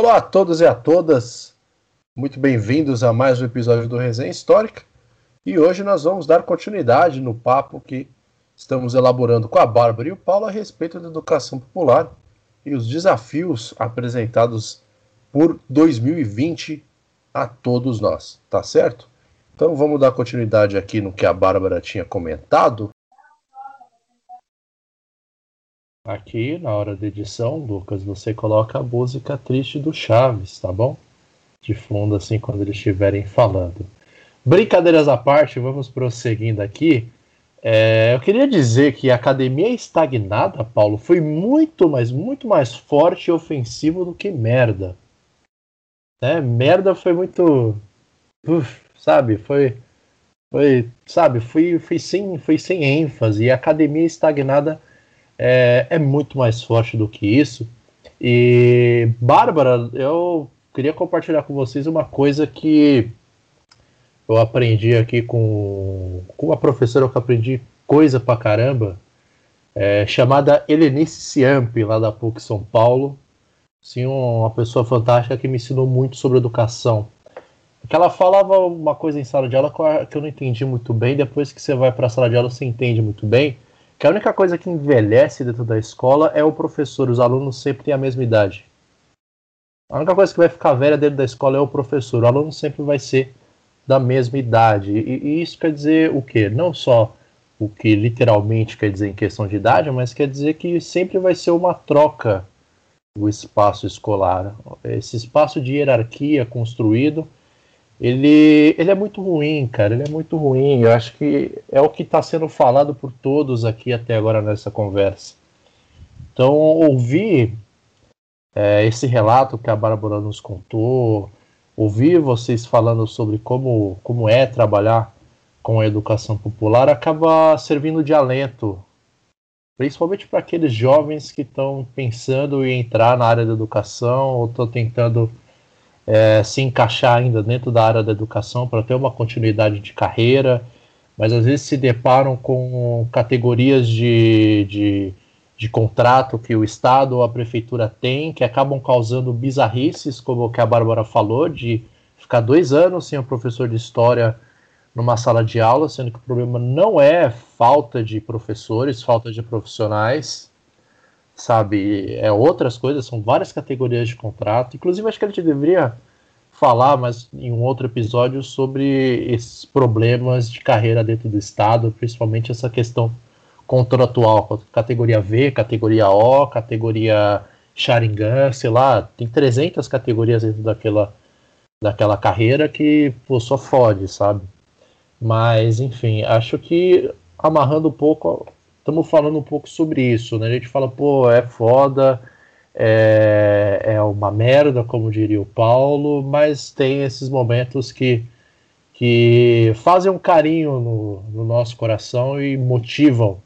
Olá a todos e a todas, muito bem-vindos a mais um episódio do Resenha Histórica. E hoje nós vamos dar continuidade no papo que estamos elaborando com a Bárbara e o Paulo a respeito da educação popular e os desafios apresentados por 2020 a todos nós, tá certo? Então vamos dar continuidade aqui no que a Bárbara tinha comentado. Aqui na hora da edição, Lucas, você coloca a música triste do Chaves, tá bom? De fundo, assim, quando eles estiverem falando. Brincadeiras à parte, vamos prosseguindo aqui. É, eu queria dizer que a academia estagnada, Paulo, foi muito, mas muito mais forte e ofensivo do que merda. Né? Merda foi muito. Uf, sabe? Foi. Foi, sabe, foi, foi, sem, foi sem ênfase. E a academia estagnada é, é muito mais forte do que isso. E, Bárbara, eu queria compartilhar com vocês uma coisa que eu aprendi aqui com, com uma professora que aprendi coisa pra caramba, é, chamada Helenice Ciamp, lá da PUC São Paulo. Sim, uma pessoa fantástica que me ensinou muito sobre educação. Que ela falava uma coisa em sala de aula que eu não entendi muito bem, depois que você vai para a sala de aula você entende muito bem que a única coisa que envelhece dentro da escola é o professor, os alunos sempre têm a mesma idade. A única coisa que vai ficar velha dentro da escola é o professor, o aluno sempre vai ser da mesma idade. E, e isso quer dizer o quê? Não só o que literalmente quer dizer em questão de idade, mas quer dizer que sempre vai ser uma troca do espaço escolar. Esse espaço de hierarquia construído ele, ele é muito ruim, cara. Ele é muito ruim. Eu acho que é o que está sendo falado por todos aqui até agora nessa conversa. Então, ouvir é, esse relato que a Bárbara nos contou, ouvir vocês falando sobre como, como é trabalhar com a educação popular, acaba servindo de alento, principalmente para aqueles jovens que estão pensando em entrar na área da educação ou estão tentando é, se encaixar ainda dentro da área da educação para ter uma continuidade de carreira, mas às vezes se deparam com categorias de, de, de contrato que o Estado ou a Prefeitura tem, que acabam causando bizarrices, como o que a Bárbara falou, de ficar dois anos sem o professor de História numa sala de aula, sendo que o problema não é falta de professores, falta de profissionais, sabe? É outras coisas, são várias categorias de contrato. Inclusive, acho que a gente deveria falar, mas em um outro episódio, sobre esses problemas de carreira dentro do Estado, principalmente essa questão contratual, categoria V, categoria O, categoria Sharingan, sei lá, tem 300 categorias dentro daquela, daquela carreira que pô, só fode, sabe? Mas, enfim, acho que amarrando um pouco, estamos falando um pouco sobre isso, né? A gente fala, pô, é foda, é, é uma merda, como diria o Paulo, mas tem esses momentos que, que fazem um carinho no, no nosso coração e motivam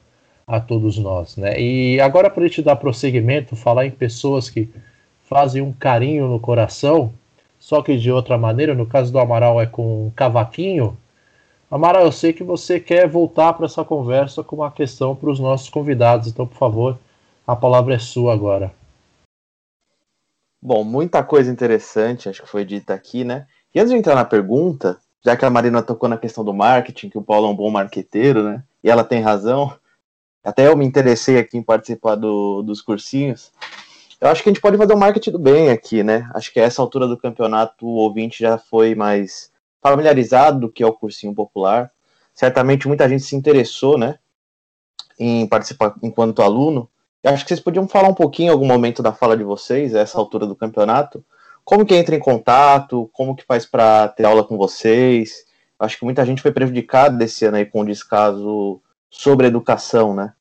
a todos nós. Né? E agora, para a gente dar prosseguimento, falar em pessoas que fazem um carinho no coração, só que de outra maneira, no caso do Amaral é com um cavaquinho. Amaral, eu sei que você quer voltar para essa conversa com uma questão para os nossos convidados, então, por favor, a palavra é sua agora. Bom, muita coisa interessante, acho que foi dita aqui, né? E antes de entrar na pergunta, já que a Marina tocou na questão do marketing, que o Paulo é um bom marqueteiro, né? E ela tem razão. Até eu me interessei aqui em participar do, dos cursinhos. Eu acho que a gente pode fazer um marketing do bem aqui, né? Acho que a essa altura do campeonato o ouvinte já foi mais familiarizado do que é o cursinho popular. Certamente muita gente se interessou, né? Em participar enquanto aluno. Eu acho que vocês podiam falar um pouquinho em algum momento da fala de vocês, a essa altura do campeonato. Como que entra em contato? Como que faz para ter aula com vocês? Eu acho que muita gente foi prejudicada desse ano aí com o descaso sobre educação, né?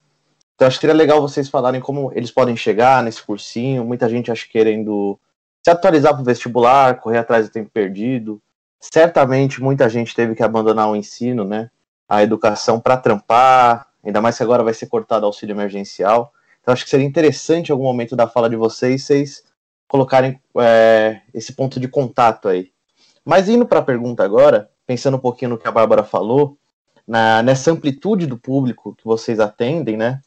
Então acho que seria legal vocês falarem como eles podem chegar nesse cursinho. Muita gente acha querendo se atualizar para o vestibular, correr atrás do tempo perdido. Certamente muita gente teve que abandonar o ensino, né? A educação para trampar, ainda mais que agora vai ser cortado o auxílio emergencial. Então acho que seria interessante em algum momento da fala de vocês, vocês colocarem é, esse ponto de contato aí. Mas indo para a pergunta agora, pensando um pouquinho no que a Bárbara falou, na, nessa amplitude do público que vocês atendem, né?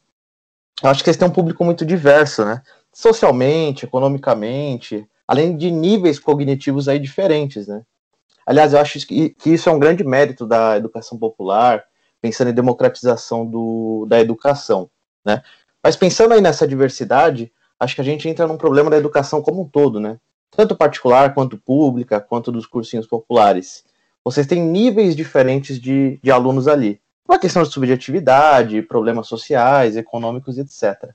Eu acho que vocês têm um público muito diverso, né? Socialmente, economicamente, além de níveis cognitivos aí diferentes, né? Aliás, eu acho que, isso é um grande mérito da educação popular, pensando em democratização do, da educação, né? Mas pensando aí nessa diversidade, acho que a gente entra num problema da educação como um todo, né? Tanto particular, quanto pública, quanto dos cursinhos populares. Vocês têm níveis diferentes de, de alunos ali. Uma questão de subjetividade, problemas sociais, econômicos, etc.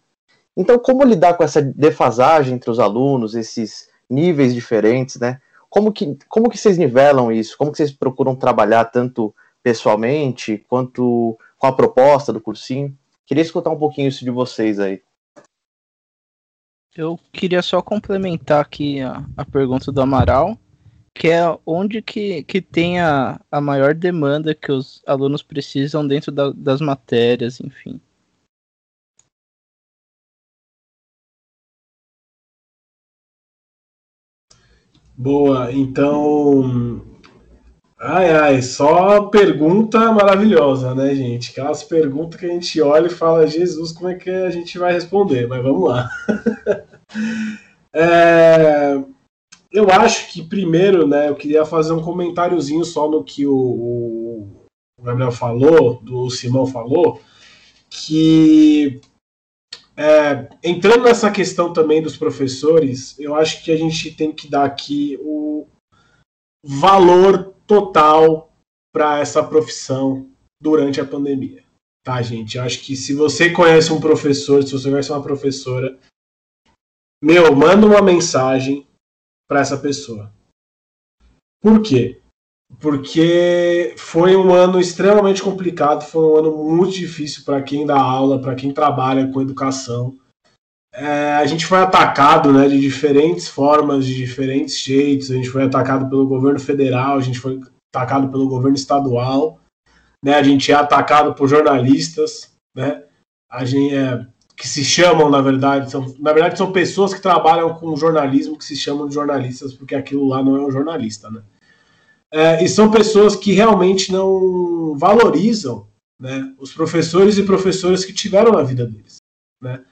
Então, como lidar com essa defasagem entre os alunos, esses níveis diferentes, né? Como que, como que vocês nivelam isso? Como que vocês procuram trabalhar tanto pessoalmente quanto com a proposta do cursinho? Queria escutar um pouquinho isso de vocês aí. Eu queria só complementar aqui a, a pergunta do Amaral, que é onde que, que tem a, a maior demanda que os alunos precisam dentro da, das matérias, enfim. Boa, então. Ai, ai, só pergunta maravilhosa, né, gente? Aquelas perguntas que a gente olha e fala, Jesus, como é que a gente vai responder? Mas vamos lá. é, eu acho que primeiro, né, eu queria fazer um comentáriozinho só no que o, o Gabriel falou, do Simão falou, que é, entrando nessa questão também dos professores, eu acho que a gente tem que dar aqui o valor total para essa profissão durante a pandemia. Tá, gente? Eu acho que se você conhece um professor, se você conhece uma professora, meu, manda uma mensagem para essa pessoa. Por quê? Porque foi um ano extremamente complicado, foi um ano muito difícil para quem dá aula, para quem trabalha com educação. É, a gente foi atacado né, de diferentes formas, de diferentes jeitos. A gente foi atacado pelo governo federal, a gente foi atacado pelo governo estadual, né, a gente é atacado por jornalistas, né, a gente é, que se chamam, na verdade, são, na verdade são pessoas que trabalham com jornalismo que se chamam de jornalistas, porque aquilo lá não é um jornalista. Né? É, e são pessoas que realmente não valorizam né, os professores e professoras que tiveram na vida deles. Né?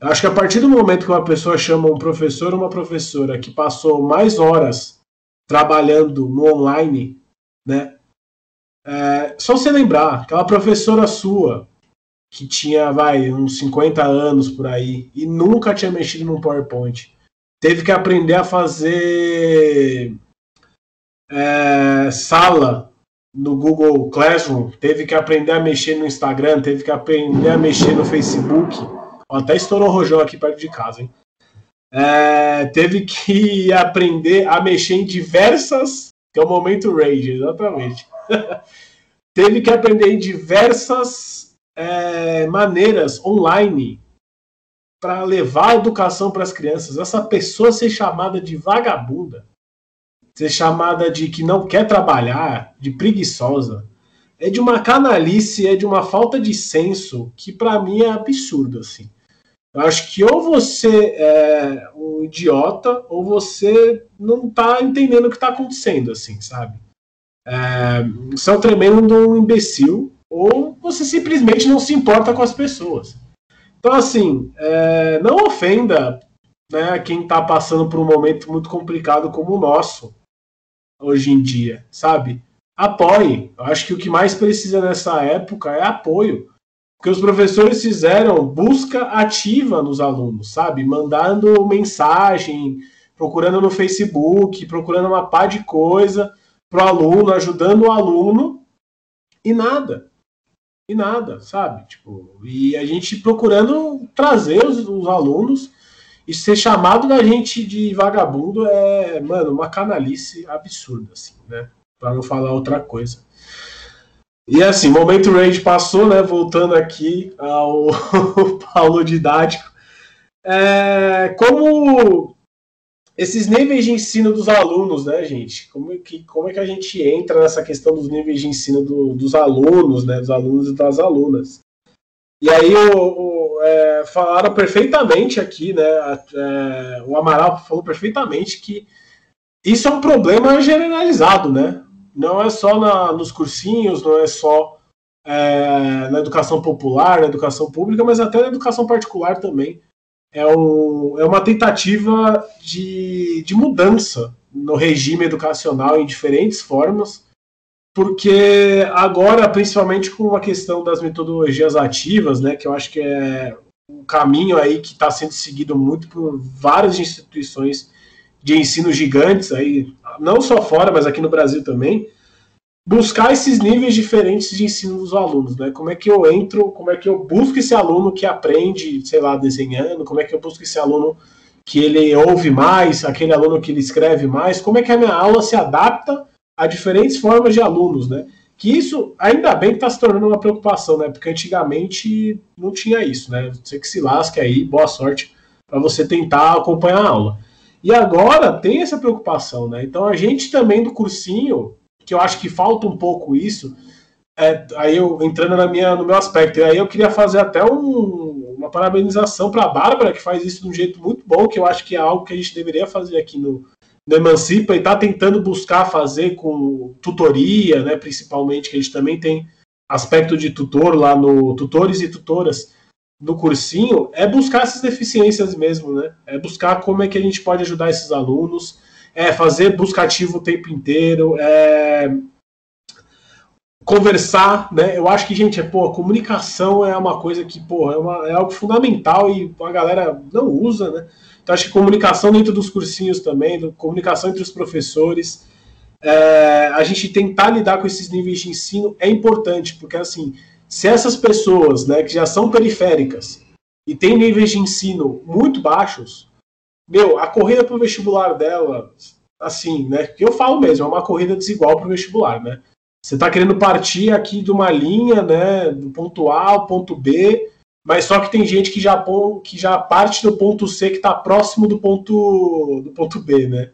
Eu acho que a partir do momento que uma pessoa chama um professor ou uma professora que passou mais horas trabalhando no online, né, é, só você lembrar, aquela professora sua que tinha, vai, uns 50 anos por aí e nunca tinha mexido num PowerPoint, teve que aprender a fazer é, sala no Google Classroom, teve que aprender a mexer no Instagram, teve que aprender a mexer no Facebook. Até estourou o rojão aqui perto de casa, hein? É, teve que aprender a mexer em diversas. Que é o momento rage, exatamente. teve que aprender em diversas é, maneiras online para levar a educação para as crianças. Essa pessoa ser chamada de vagabunda ser chamada de que não quer trabalhar, de preguiçosa, é de uma canalice, é de uma falta de senso que para mim é absurdo assim. Eu acho que ou você é um idiota ou você não está entendendo o que está acontecendo, assim, sabe? É, você é um tremendo imbecil ou você simplesmente não se importa com as pessoas. Então, assim, é, não ofenda né, quem está passando por um momento muito complicado como o nosso hoje em dia, sabe? Apoie. Eu acho que o que mais precisa nessa época é apoio. Porque os professores fizeram busca ativa nos alunos, sabe? Mandando mensagem, procurando no Facebook, procurando uma pá de coisa pro aluno, ajudando o aluno e nada. E nada, sabe? Tipo, e a gente procurando trazer os, os alunos e ser chamado da gente de vagabundo é, mano, uma canalice absurda, assim, né? Pra não falar outra coisa. E assim, momento rage passou, né? Voltando aqui ao Paulo didático. É, como esses níveis de ensino dos alunos, né, gente? Como é que, como é que a gente entra nessa questão dos níveis de ensino do, dos alunos, né? Dos alunos e das alunas. E aí o, o falaram perfeitamente aqui, né? É, o Amaral falou perfeitamente que isso é um problema generalizado, né? Não é só na, nos cursinhos, não é só é, na educação popular, na educação pública, mas até na educação particular também. é, um, é uma tentativa de, de mudança no regime educacional em diferentes formas, porque agora, principalmente com a questão das metodologias ativas, né, que eu acho que é um caminho aí que está sendo seguido muito por várias instituições de ensino gigantes aí, não só fora, mas aqui no Brasil também, buscar esses níveis diferentes de ensino dos alunos, né? Como é que eu entro, como é que eu busco esse aluno que aprende, sei lá, desenhando, como é que eu busco esse aluno que ele ouve mais, aquele aluno que ele escreve mais, como é que a minha aula se adapta a diferentes formas de alunos, né? Que isso, ainda bem que está se tornando uma preocupação, né? Porque antigamente não tinha isso, né? Você que se lasque aí, boa sorte para você tentar acompanhar a aula. E agora tem essa preocupação, né? Então a gente também do cursinho, que eu acho que falta um pouco isso, é, aí eu entrando na minha, no meu aspecto, aí eu queria fazer até um, uma parabenização para a Bárbara, que faz isso de um jeito muito bom, que eu acho que é algo que a gente deveria fazer aqui no, no Emancipa e está tentando buscar fazer com tutoria, né, principalmente, que a gente também tem aspecto de tutor lá no tutores e tutoras no cursinho, é buscar essas deficiências mesmo, né? É buscar como é que a gente pode ajudar esses alunos, é fazer busca ativo o tempo inteiro, é conversar, né? Eu acho que, gente, é, pô, comunicação é uma coisa que, pô, é, uma, é algo fundamental e a galera não usa, né? Então, acho que comunicação dentro dos cursinhos também, comunicação entre os professores, é, a gente tentar lidar com esses níveis de ensino é importante, porque, assim, se essas pessoas, né, que já são periféricas e têm níveis de ensino muito baixos, meu, a corrida para o vestibular dela, assim, né, que eu falo mesmo, é uma corrida desigual para o vestibular, né? Você está querendo partir aqui de uma linha, né, do ponto A ao ponto B, mas só que tem gente que já, que já parte do ponto C que está próximo do ponto, do ponto B, né?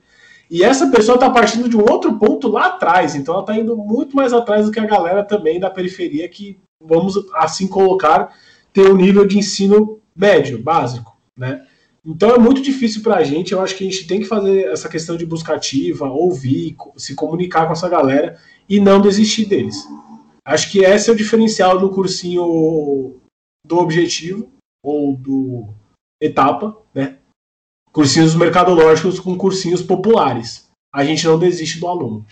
E essa pessoa está partindo de um outro ponto lá atrás, então ela está indo muito mais atrás do que a galera também da periferia que vamos assim colocar, ter um nível de ensino médio, básico, né? Então é muito difícil para a gente. Eu acho que a gente tem que fazer essa questão de busca ativa, ouvir, se comunicar com essa galera e não desistir deles. Acho que esse é o diferencial do cursinho do objetivo ou do etapa, né? Cursinhos mercadológicos com cursinhos populares. A gente não desiste do aluno.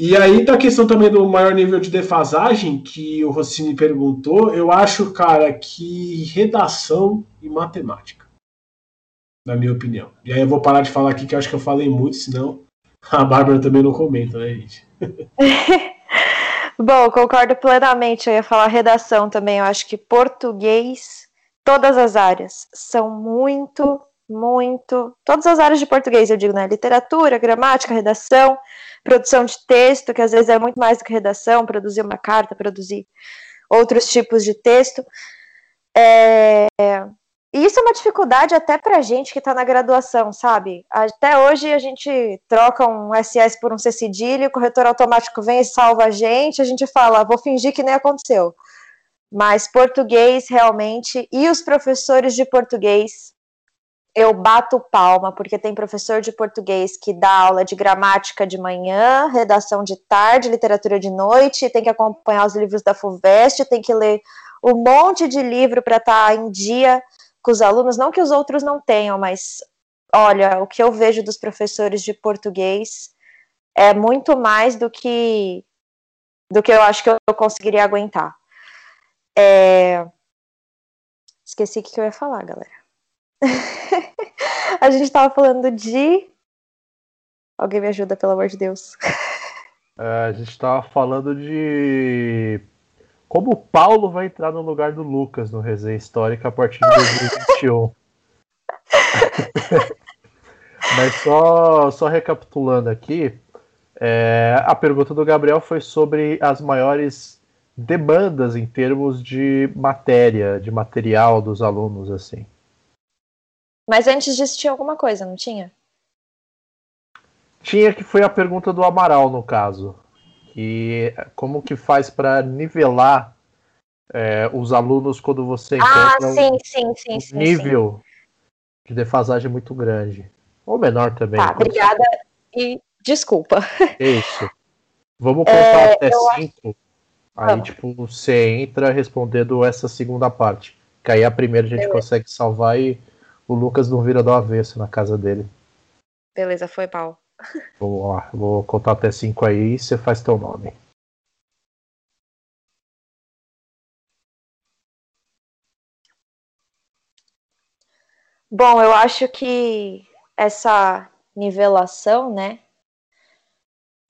E aí, da questão também do maior nível de defasagem que o Rossini perguntou, eu acho, cara, que redação e matemática. Na minha opinião. E aí eu vou parar de falar aqui, que eu acho que eu falei muito, senão a Bárbara também não comenta, né, gente? Bom, concordo plenamente. Eu ia falar redação também. Eu acho que português, todas as áreas, são muito, muito. Todas as áreas de português, eu digo, né? Literatura, gramática, redação produção de texto, que às vezes é muito mais do que redação, produzir uma carta, produzir outros tipos de texto. É... E isso é uma dificuldade até para a gente que está na graduação, sabe? Até hoje a gente troca um SS por um C cedilha, o corretor automático vem e salva a gente, a gente fala, vou fingir que nem aconteceu. Mas português realmente, e os professores de português eu bato palma, porque tem professor de português que dá aula de gramática de manhã, redação de tarde, literatura de noite, tem que acompanhar os livros da FUVEST, tem que ler um monte de livro para estar tá em dia com os alunos, não que os outros não tenham, mas olha, o que eu vejo dos professores de português é muito mais do que do que eu acho que eu conseguiria aguentar. É... Esqueci o que eu ia falar, galera. a gente tava falando de. Alguém me ajuda, pelo amor de Deus. É, a gente tava falando de como o Paulo vai entrar no lugar do Lucas no Resenha Histórica a partir de 2021. Mas só, só recapitulando aqui, é, a pergunta do Gabriel foi sobre as maiores demandas em termos de matéria, de material dos alunos, assim. Mas antes disso tinha alguma coisa, não tinha? Tinha que foi a pergunta do Amaral, no caso. Que como que faz para nivelar é, os alunos quando você ah, encontra ah, sim, sim, sim, um sim, nível de defasagem muito grande. Ou menor também. Tá, obrigada e desculpa. Isso. Vamos contar é, até cinco. Aí, Vamos. tipo, você entra respondendo essa segunda parte. Que aí a primeira a gente Beleza. consegue salvar e o Lucas não vira do avesso na casa dele. Beleza, foi pau. Vou, lá, vou contar até 5 aí e você faz teu nome. Bom, eu acho que essa nivelação, né?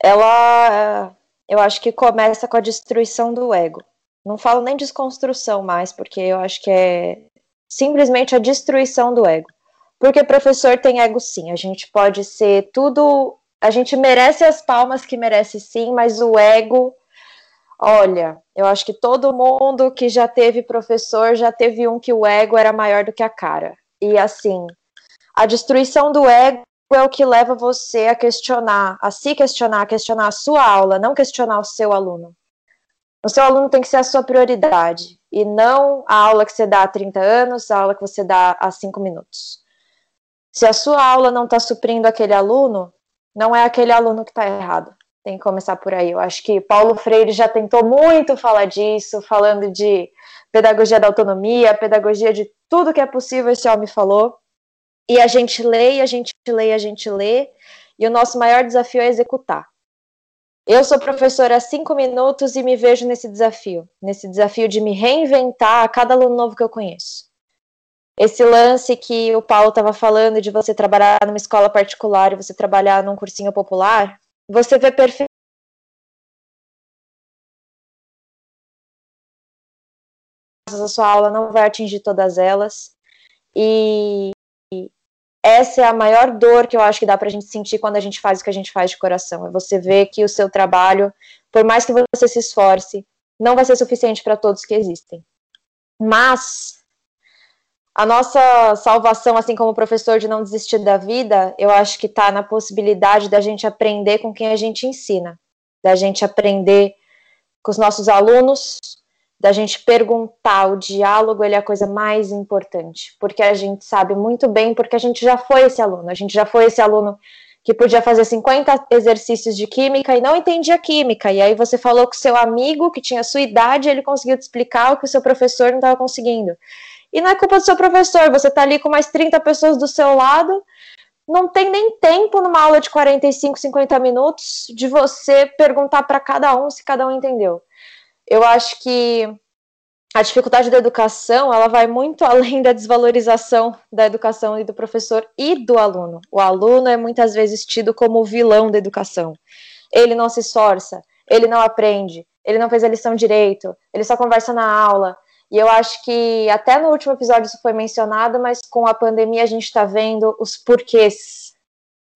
Ela, eu acho que começa com a destruição do ego. Não falo nem desconstrução mais, porque eu acho que é simplesmente a destruição do ego. Porque professor tem ego sim, a gente pode ser tudo, a gente merece as palmas que merece sim, mas o ego, olha, eu acho que todo mundo que já teve professor já teve um que o ego era maior do que a cara. E assim, a destruição do ego é o que leva você a questionar, a se questionar, a questionar a sua aula, não questionar o seu aluno. O seu aluno tem que ser a sua prioridade e não a aula que você dá há 30 anos, a aula que você dá há 5 minutos. Se a sua aula não está suprindo aquele aluno, não é aquele aluno que está errado. Tem que começar por aí. Eu acho que Paulo Freire já tentou muito falar disso, falando de pedagogia da autonomia, pedagogia de tudo que é possível, esse homem falou. E a gente lê, a gente lê, a gente lê, e o nosso maior desafio é executar. Eu sou professora há cinco minutos e me vejo nesse desafio, nesse desafio de me reinventar a cada aluno novo que eu conheço. Esse lance que o Paulo estava falando de você trabalhar numa escola particular e você trabalhar num cursinho popular, você vê perfeitamente a sua aula não vai atingir todas elas. E essa é a maior dor que eu acho que dá para a gente sentir quando a gente faz o que a gente faz de coração. É você ver que o seu trabalho, por mais que você se esforce, não vai ser suficiente para todos que existem. Mas a nossa salvação, assim como professor de não desistir da vida, eu acho que está na possibilidade da gente aprender com quem a gente ensina, da gente aprender com os nossos alunos, da gente perguntar, o diálogo ele é a coisa mais importante, porque a gente sabe muito bem, porque a gente já foi esse aluno, a gente já foi esse aluno que podia fazer 50 exercícios de química e não entendia química, e aí você falou com seu amigo que tinha sua idade, ele conseguiu te explicar o que o seu professor não estava conseguindo. E não é culpa do seu professor, você está ali com mais 30 pessoas do seu lado, não tem nem tempo numa aula de 45, 50 minutos de você perguntar para cada um se cada um entendeu eu acho que a dificuldade da educação ela vai muito além da desvalorização da educação e do professor e do aluno. O aluno é muitas vezes tido como o vilão da educação. Ele não se esforça, ele não aprende, ele não fez a lição direito, ele só conversa na aula. E eu acho que até no último episódio isso foi mencionado, mas com a pandemia a gente está vendo os porquês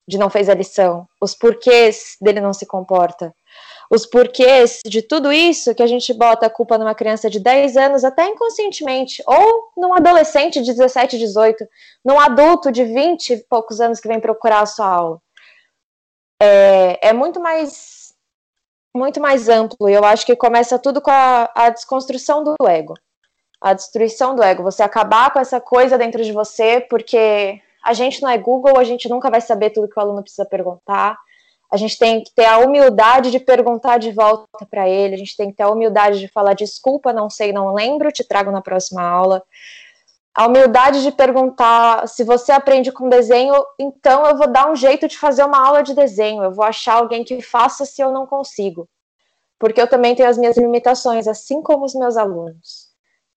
de não fez a lição, os porquês dele não se comporta os porquês de tudo isso que a gente bota a culpa numa criança de 10 anos, até inconscientemente, ou num adolescente de 17, 18, num adulto de 20 e poucos anos que vem procurar a sua aula. É, é muito mais muito mais amplo, eu acho que começa tudo com a, a desconstrução do ego. A destruição do ego, você acabar com essa coisa dentro de você, porque a gente não é Google, a gente nunca vai saber tudo que o aluno precisa perguntar a gente tem que ter a humildade de perguntar de volta para ele, a gente tem que ter a humildade de falar desculpa, não sei, não lembro, te trago na próxima aula. A humildade de perguntar se você aprende com desenho, então eu vou dar um jeito de fazer uma aula de desenho, eu vou achar alguém que faça se eu não consigo. Porque eu também tenho as minhas limitações, assim como os meus alunos.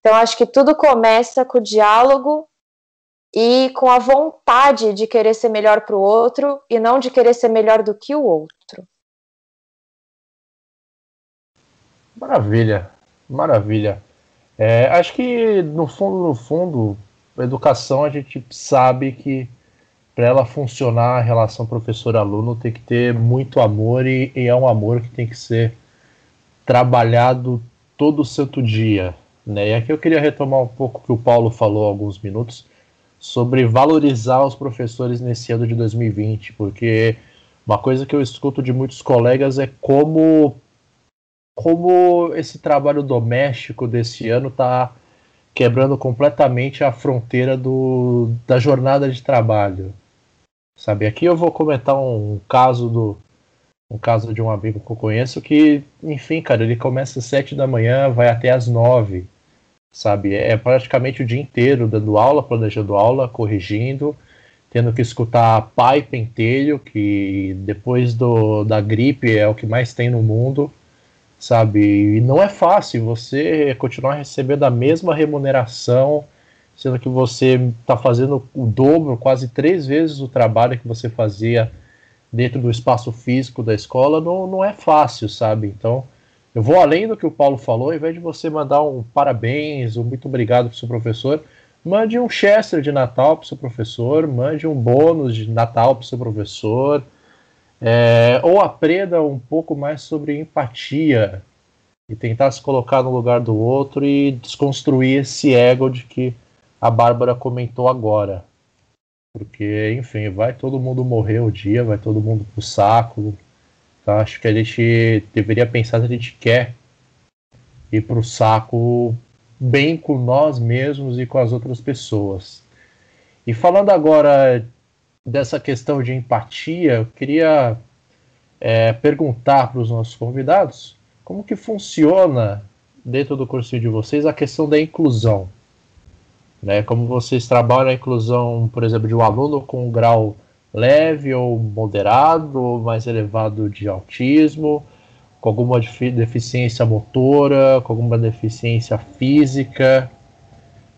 Então acho que tudo começa com o diálogo e com a vontade de querer ser melhor para o outro e não de querer ser melhor do que o outro. Maravilha, maravilha. É, acho que no fundo, no fundo, a educação a gente sabe que para ela funcionar a relação professor-aluno tem que ter muito amor e, e, é um amor que tem que ser trabalhado todo santo dia. Né? E aqui eu queria retomar um pouco o que o Paulo falou há alguns minutos sobre valorizar os professores nesse ano de 2020, porque uma coisa que eu escuto de muitos colegas é como como esse trabalho doméstico desse ano está quebrando completamente a fronteira do, da jornada de trabalho. Sabe, aqui eu vou comentar um caso do um caso de um amigo que eu conheço que, enfim, cara, ele começa às sete da manhã, vai até às nove sabe? É praticamente o dia inteiro dando aula, planejando aula, corrigindo, tendo que escutar pai pentelho, que depois do, da gripe é o que mais tem no mundo, sabe? E não é fácil você continuar recebendo a mesma remuneração, sendo que você está fazendo o dobro, quase três vezes o trabalho que você fazia dentro do espaço físico da escola, não, não é fácil, sabe? Então, eu vou além do que o Paulo falou, ao invés de você mandar um parabéns, um muito obrigado para o seu professor, mande um Chester de Natal para o seu professor, mande um bônus de Natal para o seu professor, é, ou aprenda um pouco mais sobre empatia e tentar se colocar no lugar do outro e desconstruir esse ego de que a Bárbara comentou agora. Porque, enfim, vai todo mundo morrer o dia, vai todo mundo pro saco. Então, acho que a gente deveria pensar se a gente quer ir pro saco bem com nós mesmos e com as outras pessoas. E falando agora dessa questão de empatia, eu queria é, perguntar para os nossos convidados como que funciona dentro do cursinho de vocês a questão da inclusão. Né? Como vocês trabalham a inclusão, por exemplo, de um aluno com um grau leve ou moderado ou mais elevado de autismo, com alguma deficiência motora, com alguma deficiência física.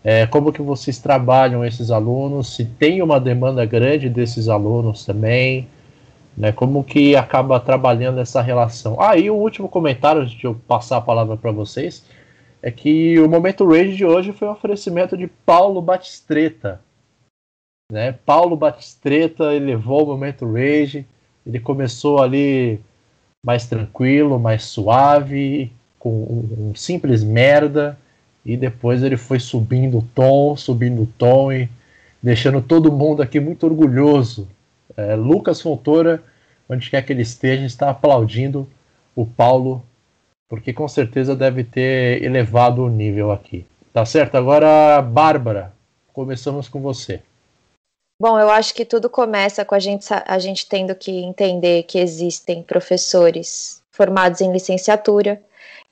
É, como que vocês trabalham esses alunos? Se tem uma demanda grande desses alunos também, né? Como que acaba trabalhando essa relação? Ah, e o último comentário, antes de eu passar a palavra para vocês, é que o Momento Rage de hoje foi um oferecimento de Paulo Batistreta. Né? Paulo Batistreta elevou o Momento Rage, ele começou ali mais tranquilo, mais suave, com um, um simples merda, e depois ele foi subindo o tom, subindo o tom e deixando todo mundo aqui muito orgulhoso. É, Lucas Fontoura, onde quer que ele esteja, está aplaudindo o Paulo porque com certeza deve ter elevado o nível aqui. Tá certo? Agora, Bárbara, começamos com você. Bom, eu acho que tudo começa com a gente, a gente tendo que entender que existem professores formados em licenciatura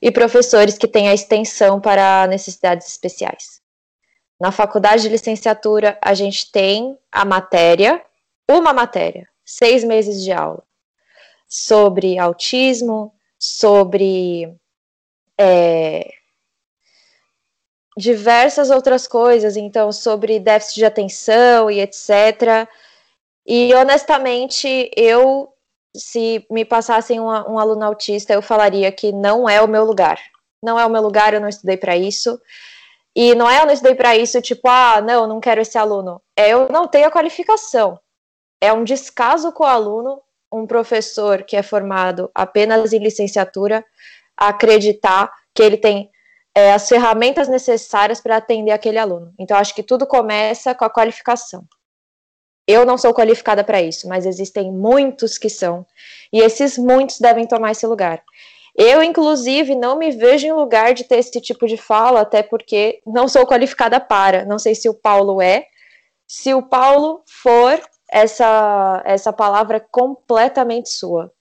e professores que têm a extensão para necessidades especiais. Na faculdade de licenciatura, a gente tem a matéria, uma matéria, seis meses de aula, sobre autismo, sobre é, diversas outras coisas, então, sobre déficit de atenção e etc. E honestamente, eu, se me passassem um, um aluno autista, eu falaria que não é o meu lugar. Não é o meu lugar, eu não estudei para isso. E não é eu não estudei para isso, tipo, ah, não, não quero esse aluno. É eu não tenho a qualificação. É um descaso com o aluno um professor que é formado apenas em licenciatura acreditar que ele tem é, as ferramentas necessárias para atender aquele aluno. Então, acho que tudo começa com a qualificação. Eu não sou qualificada para isso, mas existem muitos que são, e esses muitos devem tomar esse lugar. Eu, inclusive, não me vejo em lugar de ter esse tipo de fala, até porque não sou qualificada para. Não sei se o Paulo é. Se o Paulo for, essa, essa palavra é completamente sua.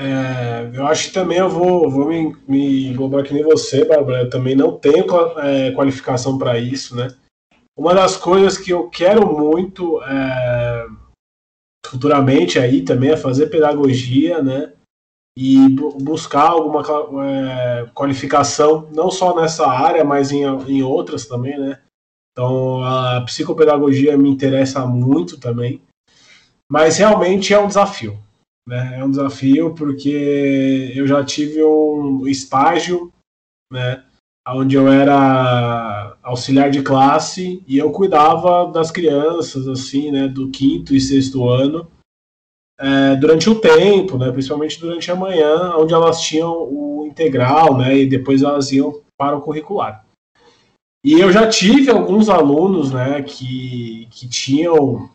É, eu acho que também eu vou, vou me, me englobar que nem você, Bárbara. Eu também não tenho é, qualificação para isso, né? Uma das coisas que eu quero muito é, futuramente aí também é fazer pedagogia, né? E buscar alguma é, qualificação, não só nessa área, mas em, em outras também, né? Então a psicopedagogia me interessa muito também, mas realmente é um desafio. Né? É um desafio porque eu já tive um estágio, né, onde eu era auxiliar de classe e eu cuidava das crianças, assim, né, do quinto e sexto ano, é, durante o tempo, né, principalmente durante a manhã, onde elas tinham o integral, né, e depois elas iam para o curricular. E eu já tive alguns alunos, né, que, que tinham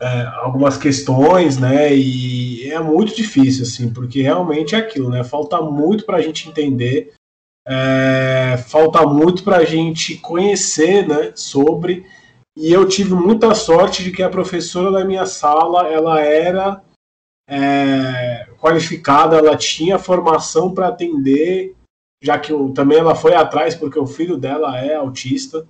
é, algumas questões, né, e é muito difícil, assim, porque realmente é aquilo, né, falta muito para a gente entender, é, falta muito para a gente conhecer, né, sobre, e eu tive muita sorte de que a professora da minha sala, ela era é, qualificada, ela tinha formação para atender, já que eu, também ela foi atrás, porque o filho dela é autista,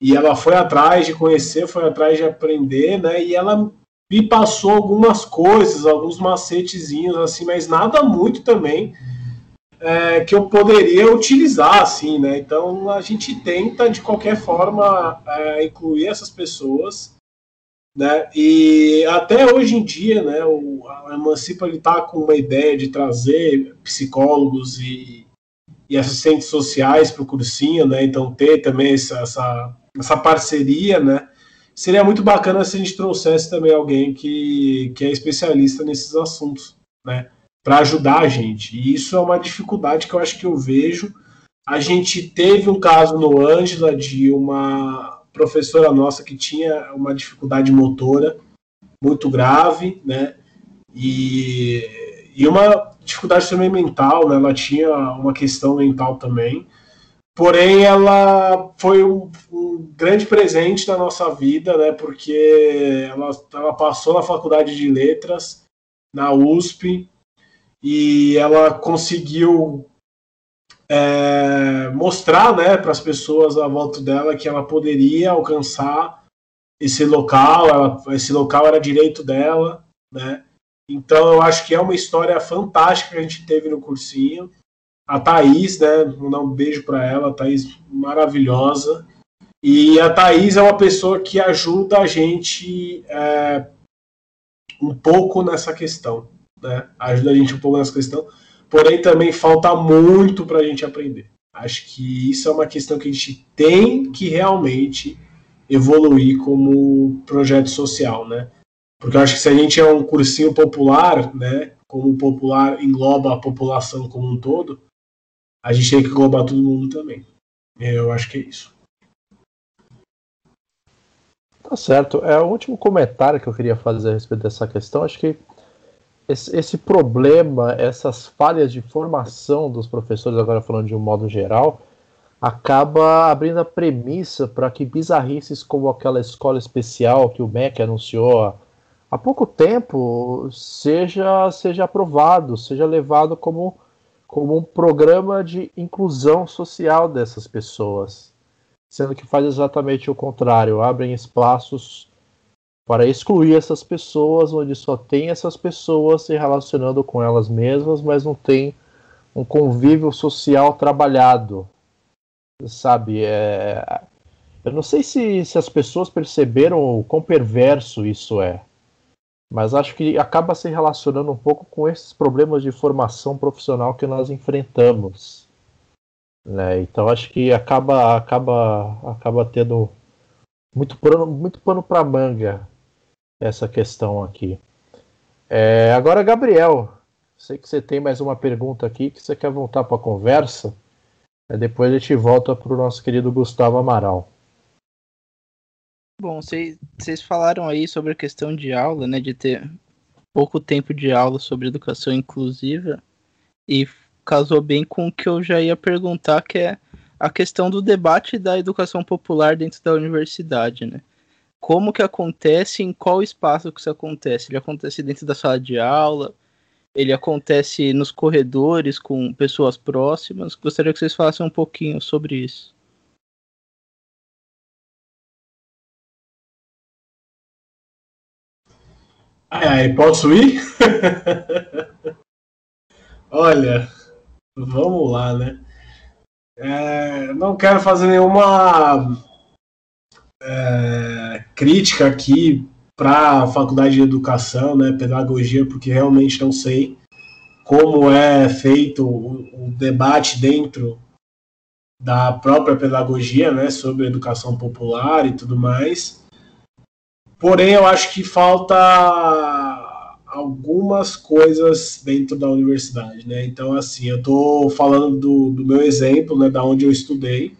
e ela foi atrás de conhecer, foi atrás de aprender, né? E ela me passou algumas coisas, alguns macetezinhos, assim, mas nada muito também é, que eu poderia utilizar, assim, né? Então a gente tenta de qualquer forma é, incluir essas pessoas, né? E até hoje em dia, né? O a Emancipa ele tá com uma ideia de trazer psicólogos e, e assistentes sociais para o cursinho, né? Então ter também essa, essa, essa parceria, né? Seria muito bacana se a gente trouxesse também alguém que, que é especialista nesses assuntos, né? para ajudar a gente. E isso é uma dificuldade que eu acho que eu vejo. A gente teve um caso no Ângela de uma professora nossa que tinha uma dificuldade motora muito grave, né? E, e uma dificuldade também mental, né? Ela tinha uma questão mental também. Porém, ela foi um, um grande presente na nossa vida, né? Porque ela, ela passou na faculdade de letras, na USP, e ela conseguiu é, mostrar né, para as pessoas à volta dela que ela poderia alcançar esse local, ela, esse local era direito dela, né? Então eu acho que é uma história fantástica que a gente teve no cursinho. A Thaís, né? Vou dar um beijo para ela, a Thaís maravilhosa. E a Thaís é uma pessoa que ajuda a gente é, um pouco nessa questão né? Ajuda a gente um pouco nessa questão. Porém, também falta muito para a gente aprender. Acho que isso é uma questão que a gente tem que realmente evoluir como projeto social, né? Porque eu acho que se a gente é um cursinho popular, né? Como popular engloba a população como um todo, a gente tem que englobar todo mundo também. Eu acho que é isso. Tá certo. É o último comentário que eu queria fazer a respeito dessa questão. Acho que esse, esse, problema, essas falhas de formação dos professores, agora falando de um modo geral, acaba abrindo a premissa para que bizarrices como aquela escola especial que o MEC anunciou há pouco tempo seja, seja aprovado, seja levado como, como um programa de inclusão social dessas pessoas. Sendo que faz exatamente o contrário, abrem espaços para excluir essas pessoas, onde só tem essas pessoas se relacionando com elas mesmas, mas não tem um convívio social trabalhado. Sabe? É... Eu não sei se, se as pessoas perceberam o quão perverso isso é, mas acho que acaba se relacionando um pouco com esses problemas de formação profissional que nós enfrentamos. Né? Então acho que acaba, acaba, acaba tendo muito pano, muito pano para manga essa questão aqui. É, agora, Gabriel, sei que você tem mais uma pergunta aqui que você quer voltar para a conversa. Depois a gente volta para o nosso querido Gustavo Amaral. Bom, vocês falaram aí sobre a questão de aula, né, de ter pouco tempo de aula sobre educação inclusiva e casou bem com o que eu já ia perguntar, que é a questão do debate da educação popular dentro da universidade, né? como que acontece, em qual espaço que isso acontece. Ele acontece dentro da sala de aula, ele acontece nos corredores com pessoas próximas. Gostaria que vocês falassem um pouquinho sobre isso. Ai, ai, posso ir? Olha, vamos lá, né? É, não quero fazer nenhuma é, crítica aqui para a faculdade de educação, né, pedagogia, porque realmente não sei como é feito o, o debate dentro da própria pedagogia, né, sobre educação popular e tudo mais. Porém, eu acho que falta algumas coisas dentro da universidade, né? Então, assim, eu estou falando do, do meu exemplo, né, da onde eu estudei.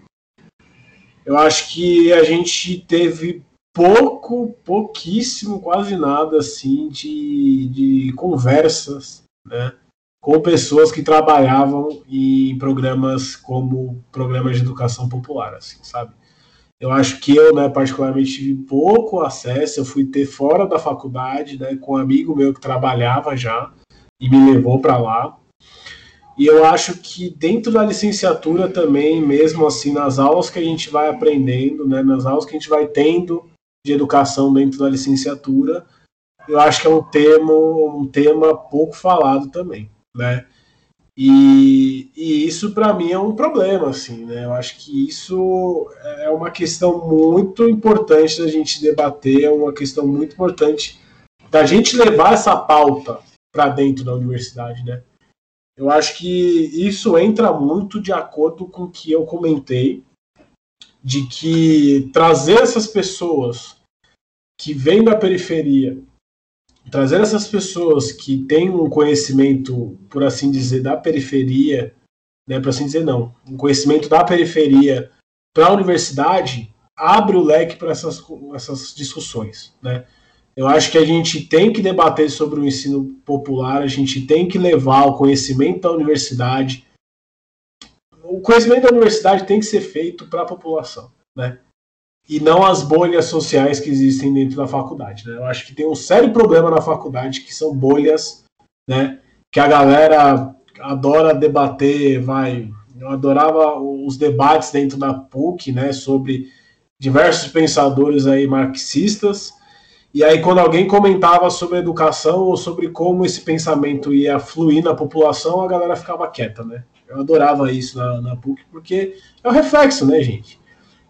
Eu acho que a gente teve pouco, pouquíssimo, quase nada assim de, de conversas, né? Com pessoas que trabalhavam em programas como programas de educação popular, assim, sabe? Eu acho que eu, né, particularmente, tive pouco acesso. Eu fui ter fora da faculdade, né, com um amigo meu que trabalhava já e me levou para lá. E eu acho que dentro da licenciatura também, mesmo assim, nas aulas que a gente vai aprendendo, né, nas aulas que a gente vai tendo de educação dentro da licenciatura, eu acho que é um tema, um tema pouco falado também, né? E, e isso para mim é um problema, assim, né? Eu acho que isso é uma questão muito importante da gente debater, é uma questão muito importante da gente levar essa pauta para dentro da universidade, né? Eu acho que isso entra muito de acordo com o que eu comentei, de que trazer essas pessoas que vêm da periferia trazer essas pessoas que têm um conhecimento, por assim dizer, da periferia, né, por assim dizer não, um conhecimento da periferia para a universidade, abre o leque para essas, essas discussões, né? Eu acho que a gente tem que debater sobre o ensino popular, a gente tem que levar o conhecimento da universidade. O conhecimento da universidade tem que ser feito para a população, né? E não as bolhas sociais que existem dentro da faculdade. Né? Eu acho que tem um sério problema na faculdade que são bolhas, né? Que a galera adora debater, vai. Eu adorava os debates dentro da PUC, né? Sobre diversos pensadores aí marxistas. E aí, quando alguém comentava sobre educação ou sobre como esse pensamento ia fluir na população, a galera ficava quieta, né? Eu adorava isso na, na PUC, porque é o reflexo, né, gente?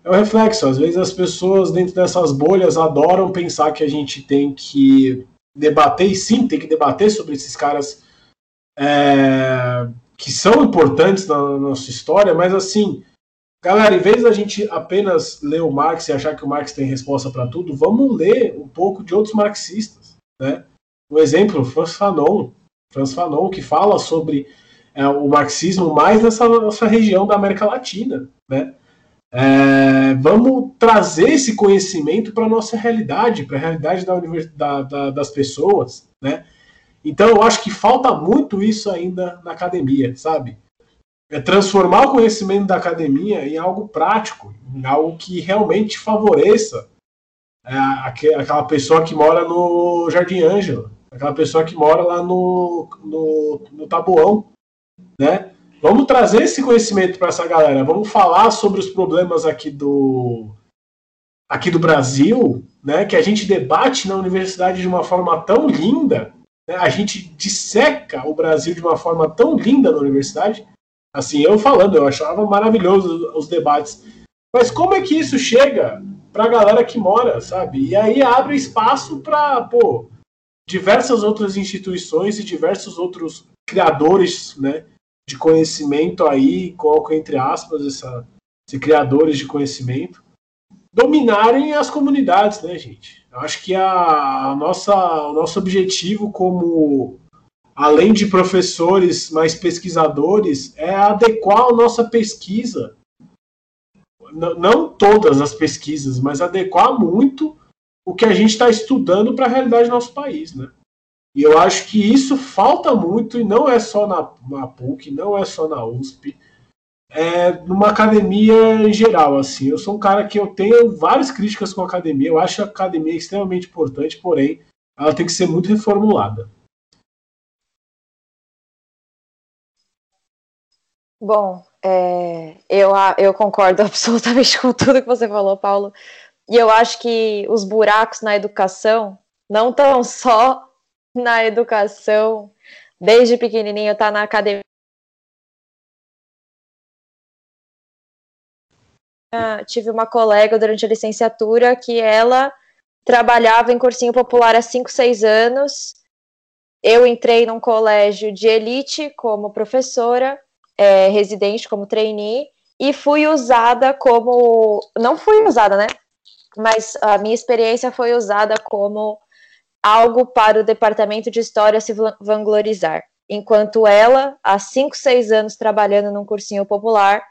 É o reflexo. Às vezes as pessoas dentro dessas bolhas adoram pensar que a gente tem que debater, e sim, tem que debater sobre esses caras é, que são importantes na nossa história, mas assim, galera, em vez da gente apenas ler o Marx e achar que o Marx tem resposta para tudo, vamos ler um pouco de outros marxistas, né? Um exemplo, Franz Fanon, Franz Fanon, que fala sobre é, o marxismo mais nessa região da América Latina, né? É, vamos trazer esse conhecimento para a nossa realidade, para a realidade da, da, da, das pessoas, né? Então eu acho que falta muito isso ainda na academia, sabe? É transformar o conhecimento da academia em algo prático, em algo que realmente favoreça é, aquela pessoa que mora no Jardim Ângela, aquela pessoa que mora lá no, no, no Tabuão, né? Vamos trazer esse conhecimento para essa galera. Vamos falar sobre os problemas aqui do aqui do Brasil, né? Que a gente debate na universidade de uma forma tão linda. Né, a gente disseca o Brasil de uma forma tão linda na universidade. Assim, eu falando, eu achava maravilhoso os debates. Mas como é que isso chega para a galera que mora, sabe? E aí abre espaço para, pô, diversas outras instituições e diversos outros criadores, né? De conhecimento aí, coloco entre aspas essa, esses criadores de conhecimento, dominarem as comunidades, né, gente? Eu acho que a, a nossa, o nosso objetivo como além de professores, mais pesquisadores, é adequar a nossa pesquisa. Não todas as pesquisas, mas adequar muito o que a gente está estudando para a realidade do nosso país, né? E eu acho que isso falta muito, e não é só na, na PUC, não é só na USP, é numa academia em geral. assim. Eu sou um cara que eu tenho várias críticas com a academia, eu acho a academia extremamente importante, porém, ela tem que ser muito reformulada. Bom, é, eu, eu concordo absolutamente com tudo que você falou, Paulo. E eu acho que os buracos na educação não estão só na educação, desde pequenininho tá na academia. Tive uma colega durante a licenciatura que ela trabalhava em cursinho popular há 5, 6 anos. Eu entrei num colégio de elite como professora, é, residente como trainee, e fui usada como. Não fui usada, né? Mas a minha experiência foi usada como algo para o departamento de história se vanglorizar. Enquanto ela, há 5, 6 anos trabalhando num cursinho popular,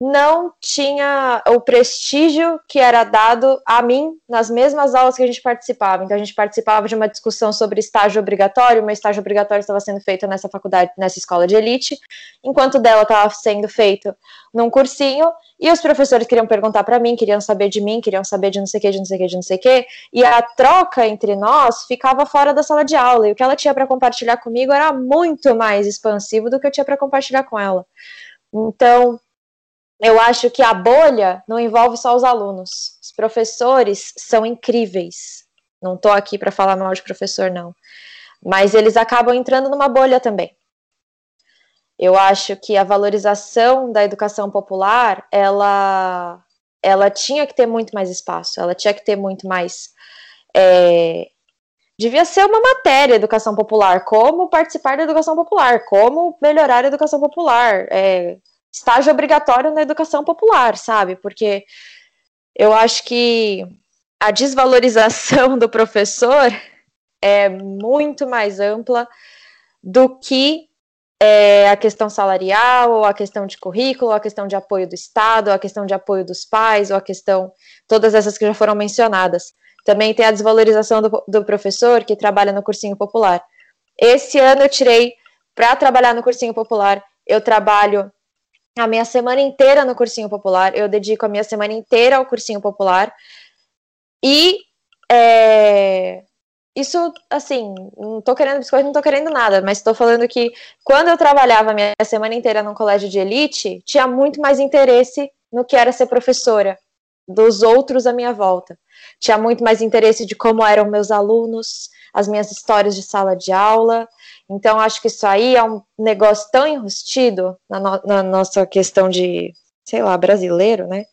não tinha o prestígio que era dado a mim nas mesmas aulas que a gente participava. Então, a gente participava de uma discussão sobre estágio obrigatório, meu estágio obrigatório estava sendo feito nessa faculdade, nessa escola de elite, enquanto dela estava sendo feito num cursinho, e os professores queriam perguntar para mim, queriam saber de mim, queriam saber de não sei o que, de não sei o que, de não sei o que, e a troca entre nós ficava fora da sala de aula, e o que ela tinha para compartilhar comigo era muito mais expansivo do que eu tinha para compartilhar com ela. Então, eu acho que a bolha não envolve só os alunos. Os professores são incríveis. Não estou aqui para falar mal de professor, não. Mas eles acabam entrando numa bolha também. Eu acho que a valorização da educação popular, ela, ela tinha que ter muito mais espaço, ela tinha que ter muito mais. É, devia ser uma matéria educação popular, como participar da educação popular, como melhorar a educação popular. É, estágio obrigatório na educação popular, sabe? Porque eu acho que a desvalorização do professor é muito mais ampla do que é, a questão salarial, ou a questão de currículo, ou a questão de apoio do Estado, ou a questão de apoio dos pais, ou a questão, todas essas que já foram mencionadas. Também tem a desvalorização do, do professor que trabalha no cursinho popular. Esse ano eu tirei, para trabalhar no cursinho popular, eu trabalho a minha semana inteira no cursinho popular, eu dedico a minha semana inteira ao cursinho popular. E é, isso, assim, não tô querendo biscoito, não tô querendo nada, mas tô falando que quando eu trabalhava a minha semana inteira num colégio de elite, tinha muito mais interesse no que era ser professora dos outros à minha volta. Tinha muito mais interesse de como eram meus alunos, as minhas histórias de sala de aula, então, acho que isso aí é um negócio tão enrustido na, no, na nossa questão de, sei lá, brasileiro, né?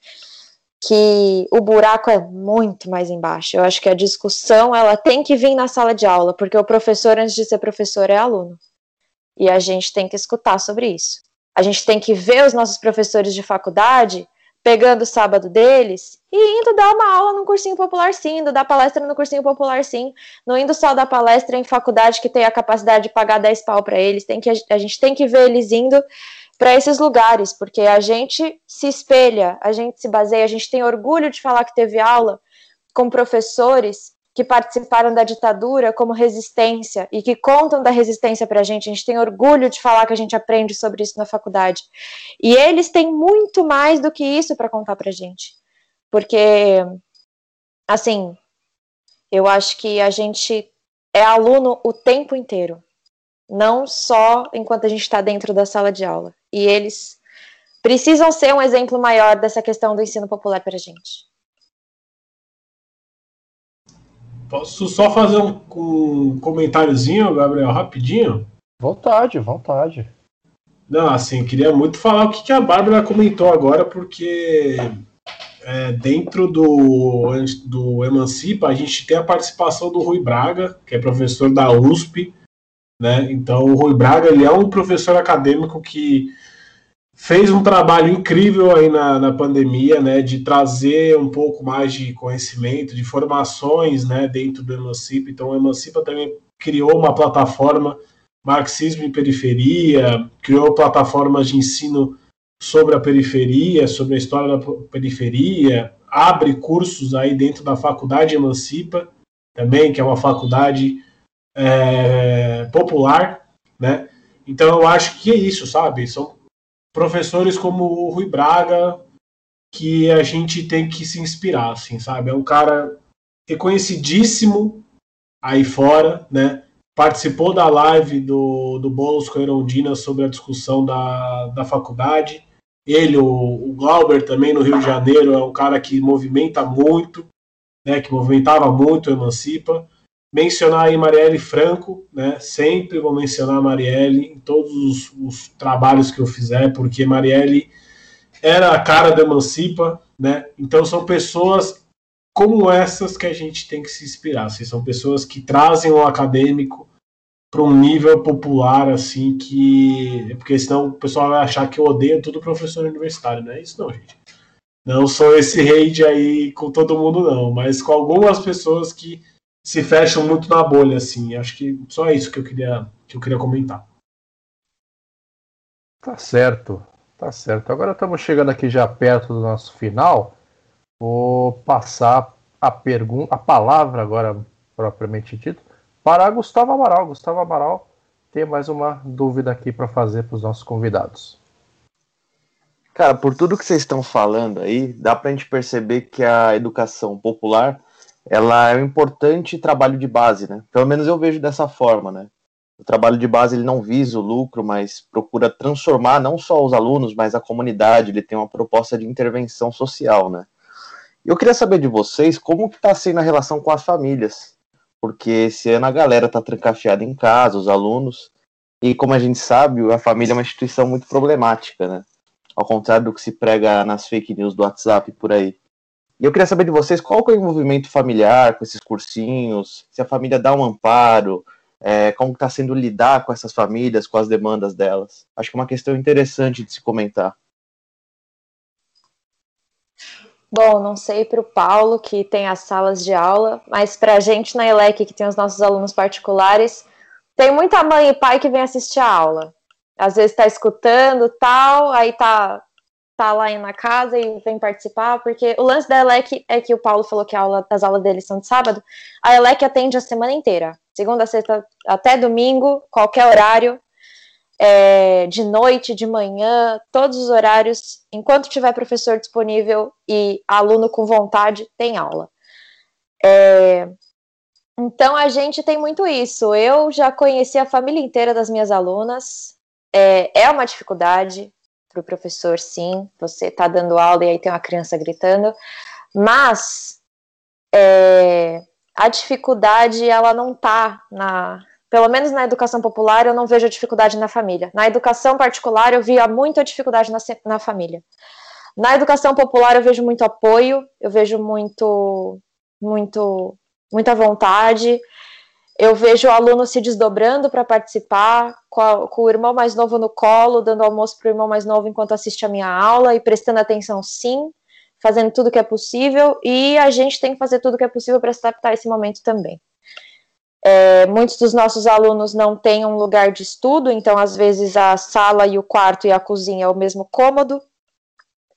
Que o buraco é muito mais embaixo. Eu acho que a discussão ela tem que vir na sala de aula, porque o professor, antes de ser professor, é aluno. E a gente tem que escutar sobre isso. A gente tem que ver os nossos professores de faculdade pegando o sábado deles e indo dar uma aula no cursinho popular sim, indo dar palestra no cursinho popular sim, não indo só dar palestra em faculdade que tem a capacidade de pagar 10 pau para eles, tem que, a gente tem que ver eles indo para esses lugares, porque a gente se espelha, a gente se baseia, a gente tem orgulho de falar que teve aula com professores que participaram da ditadura como resistência e que contam da resistência para a gente. A gente tem orgulho de falar que a gente aprende sobre isso na faculdade. E eles têm muito mais do que isso para contar para a gente. Porque, assim, eu acho que a gente é aluno o tempo inteiro, não só enquanto a gente está dentro da sala de aula. E eles precisam ser um exemplo maior dessa questão do ensino popular para a gente. Posso só fazer um, um comentáriozinho, Gabriel, rapidinho? Vontade, vontade. Não, assim, queria muito falar o que, que a Bárbara comentou agora, porque é, dentro do, do Emancipa, a gente tem a participação do Rui Braga, que é professor da USP, né? Então, o Rui Braga, ele é um professor acadêmico que fez um trabalho incrível aí na, na pandemia, né, de trazer um pouco mais de conhecimento, de formações, né, dentro do Emancipa. Então, o Emancipa também criou uma plataforma Marxismo em Periferia, criou plataformas de ensino sobre a periferia, sobre a história da periferia, abre cursos aí dentro da Faculdade Emancipa, também, que é uma faculdade é, popular, né? Então eu acho que é isso, sabe? São professores como o Rui Braga que a gente tem que se inspirar, assim, sabe? É um cara reconhecidíssimo aí fora, né? Participou da live do, do Boulos com a sobre a discussão da, da faculdade. Ele, o, o Glauber também no Rio de Janeiro, é um cara que movimenta muito, né? Que movimentava muito o Emancipa mencionar aí Marielle Franco, né? Sempre vou mencionar Marielle em todos os, os, trabalhos que eu fizer, porque Marielle era a cara da Emancipa, né? Então são pessoas como essas que a gente tem que se inspirar. Assim, são pessoas que trazem o acadêmico para um nível popular, assim, que. Porque senão o pessoal vai achar que eu odeio todo professor universitário, não é isso, não, gente. Não sou esse hate aí com todo mundo, não, mas com algumas pessoas que se fecham muito na bolha, assim. Acho que só isso que eu queria, que eu queria comentar. Tá certo. Tá certo. Agora estamos chegando aqui já perto do nosso final. Vou passar a pergunta, a palavra agora propriamente dito, para Gustavo Amaral. Gustavo Amaral tem mais uma dúvida aqui para fazer para os nossos convidados. Cara, por tudo que vocês estão falando aí, dá para a gente perceber que a educação popular ela é um importante trabalho de base, né? Pelo menos eu vejo dessa forma, né? O trabalho de base ele não visa o lucro, mas procura transformar não só os alunos, mas a comunidade. Ele tem uma proposta de intervenção social, né? Eu queria saber de vocês como que está sendo a relação com as famílias, porque esse ano a galera está trancafiada em casa, os alunos, e como a gente sabe, a família é uma instituição muito problemática, né? Ao contrário do que se prega nas fake news do WhatsApp por aí. E eu queria saber de vocês qual é o envolvimento familiar com esses cursinhos, se a família dá um amparo, é, como está sendo lidar com essas famílias, com as demandas delas. Acho que é uma questão interessante de se comentar. Bom, não sei para o Paulo, que tem as salas de aula, mas para a gente na ELEC, que tem os nossos alunos particulares, tem muita mãe e pai que vem assistir a aula. Às vezes está escutando tal, aí tá, tá lá na casa e vem participar, porque o lance da ELEC é que o Paulo falou que aula, as aulas deles são de sábado, a ELEC atende a semana inteira, segunda, sexta, até domingo, qualquer horário, é, de noite, de manhã, todos os horários, enquanto tiver professor disponível e aluno com vontade, tem aula. É, então a gente tem muito isso. Eu já conheci a família inteira das minhas alunas. É, é uma dificuldade para o professor, sim. Você está dando aula e aí tem uma criança gritando, mas é, a dificuldade ela não está na pelo menos na educação popular, eu não vejo a dificuldade na família. Na educação particular, eu via muita dificuldade na, na família. Na educação popular, eu vejo muito apoio, eu vejo muito, muito, muita vontade. Eu vejo o aluno se desdobrando para participar, com, a, com, o irmão mais novo no colo, dando almoço para o irmão mais novo enquanto assiste a minha aula e prestando atenção, sim, fazendo tudo que é possível. E a gente tem que fazer tudo que é possível para se adaptar a esse momento também. É, muitos dos nossos alunos não têm um lugar de estudo, então às vezes a sala e o quarto e a cozinha é o mesmo cômodo,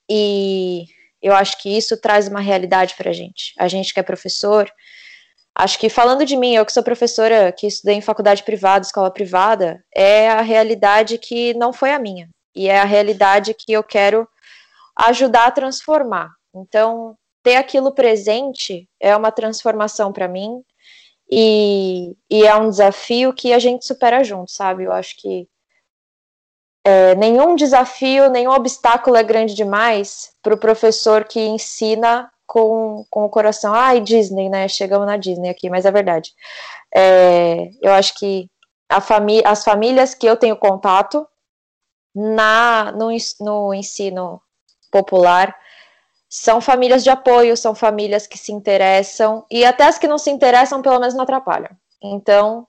e eu acho que isso traz uma realidade para a gente. A gente que é professor, acho que falando de mim, eu que sou professora, que estudei em faculdade privada, escola privada, é a realidade que não foi a minha, e é a realidade que eu quero ajudar a transformar. Então, ter aquilo presente é uma transformação para mim, e, e é um desafio que a gente supera junto, sabe? Eu acho que é, nenhum desafio, nenhum obstáculo é grande demais para o professor que ensina com, com o coração. Ai, Disney, né? Chegamos na Disney aqui, mas é verdade. É, eu acho que as famílias que eu tenho contato na, no, no ensino popular são famílias de apoio, são famílias que se interessam, e até as que não se interessam, pelo menos não atrapalham. Então,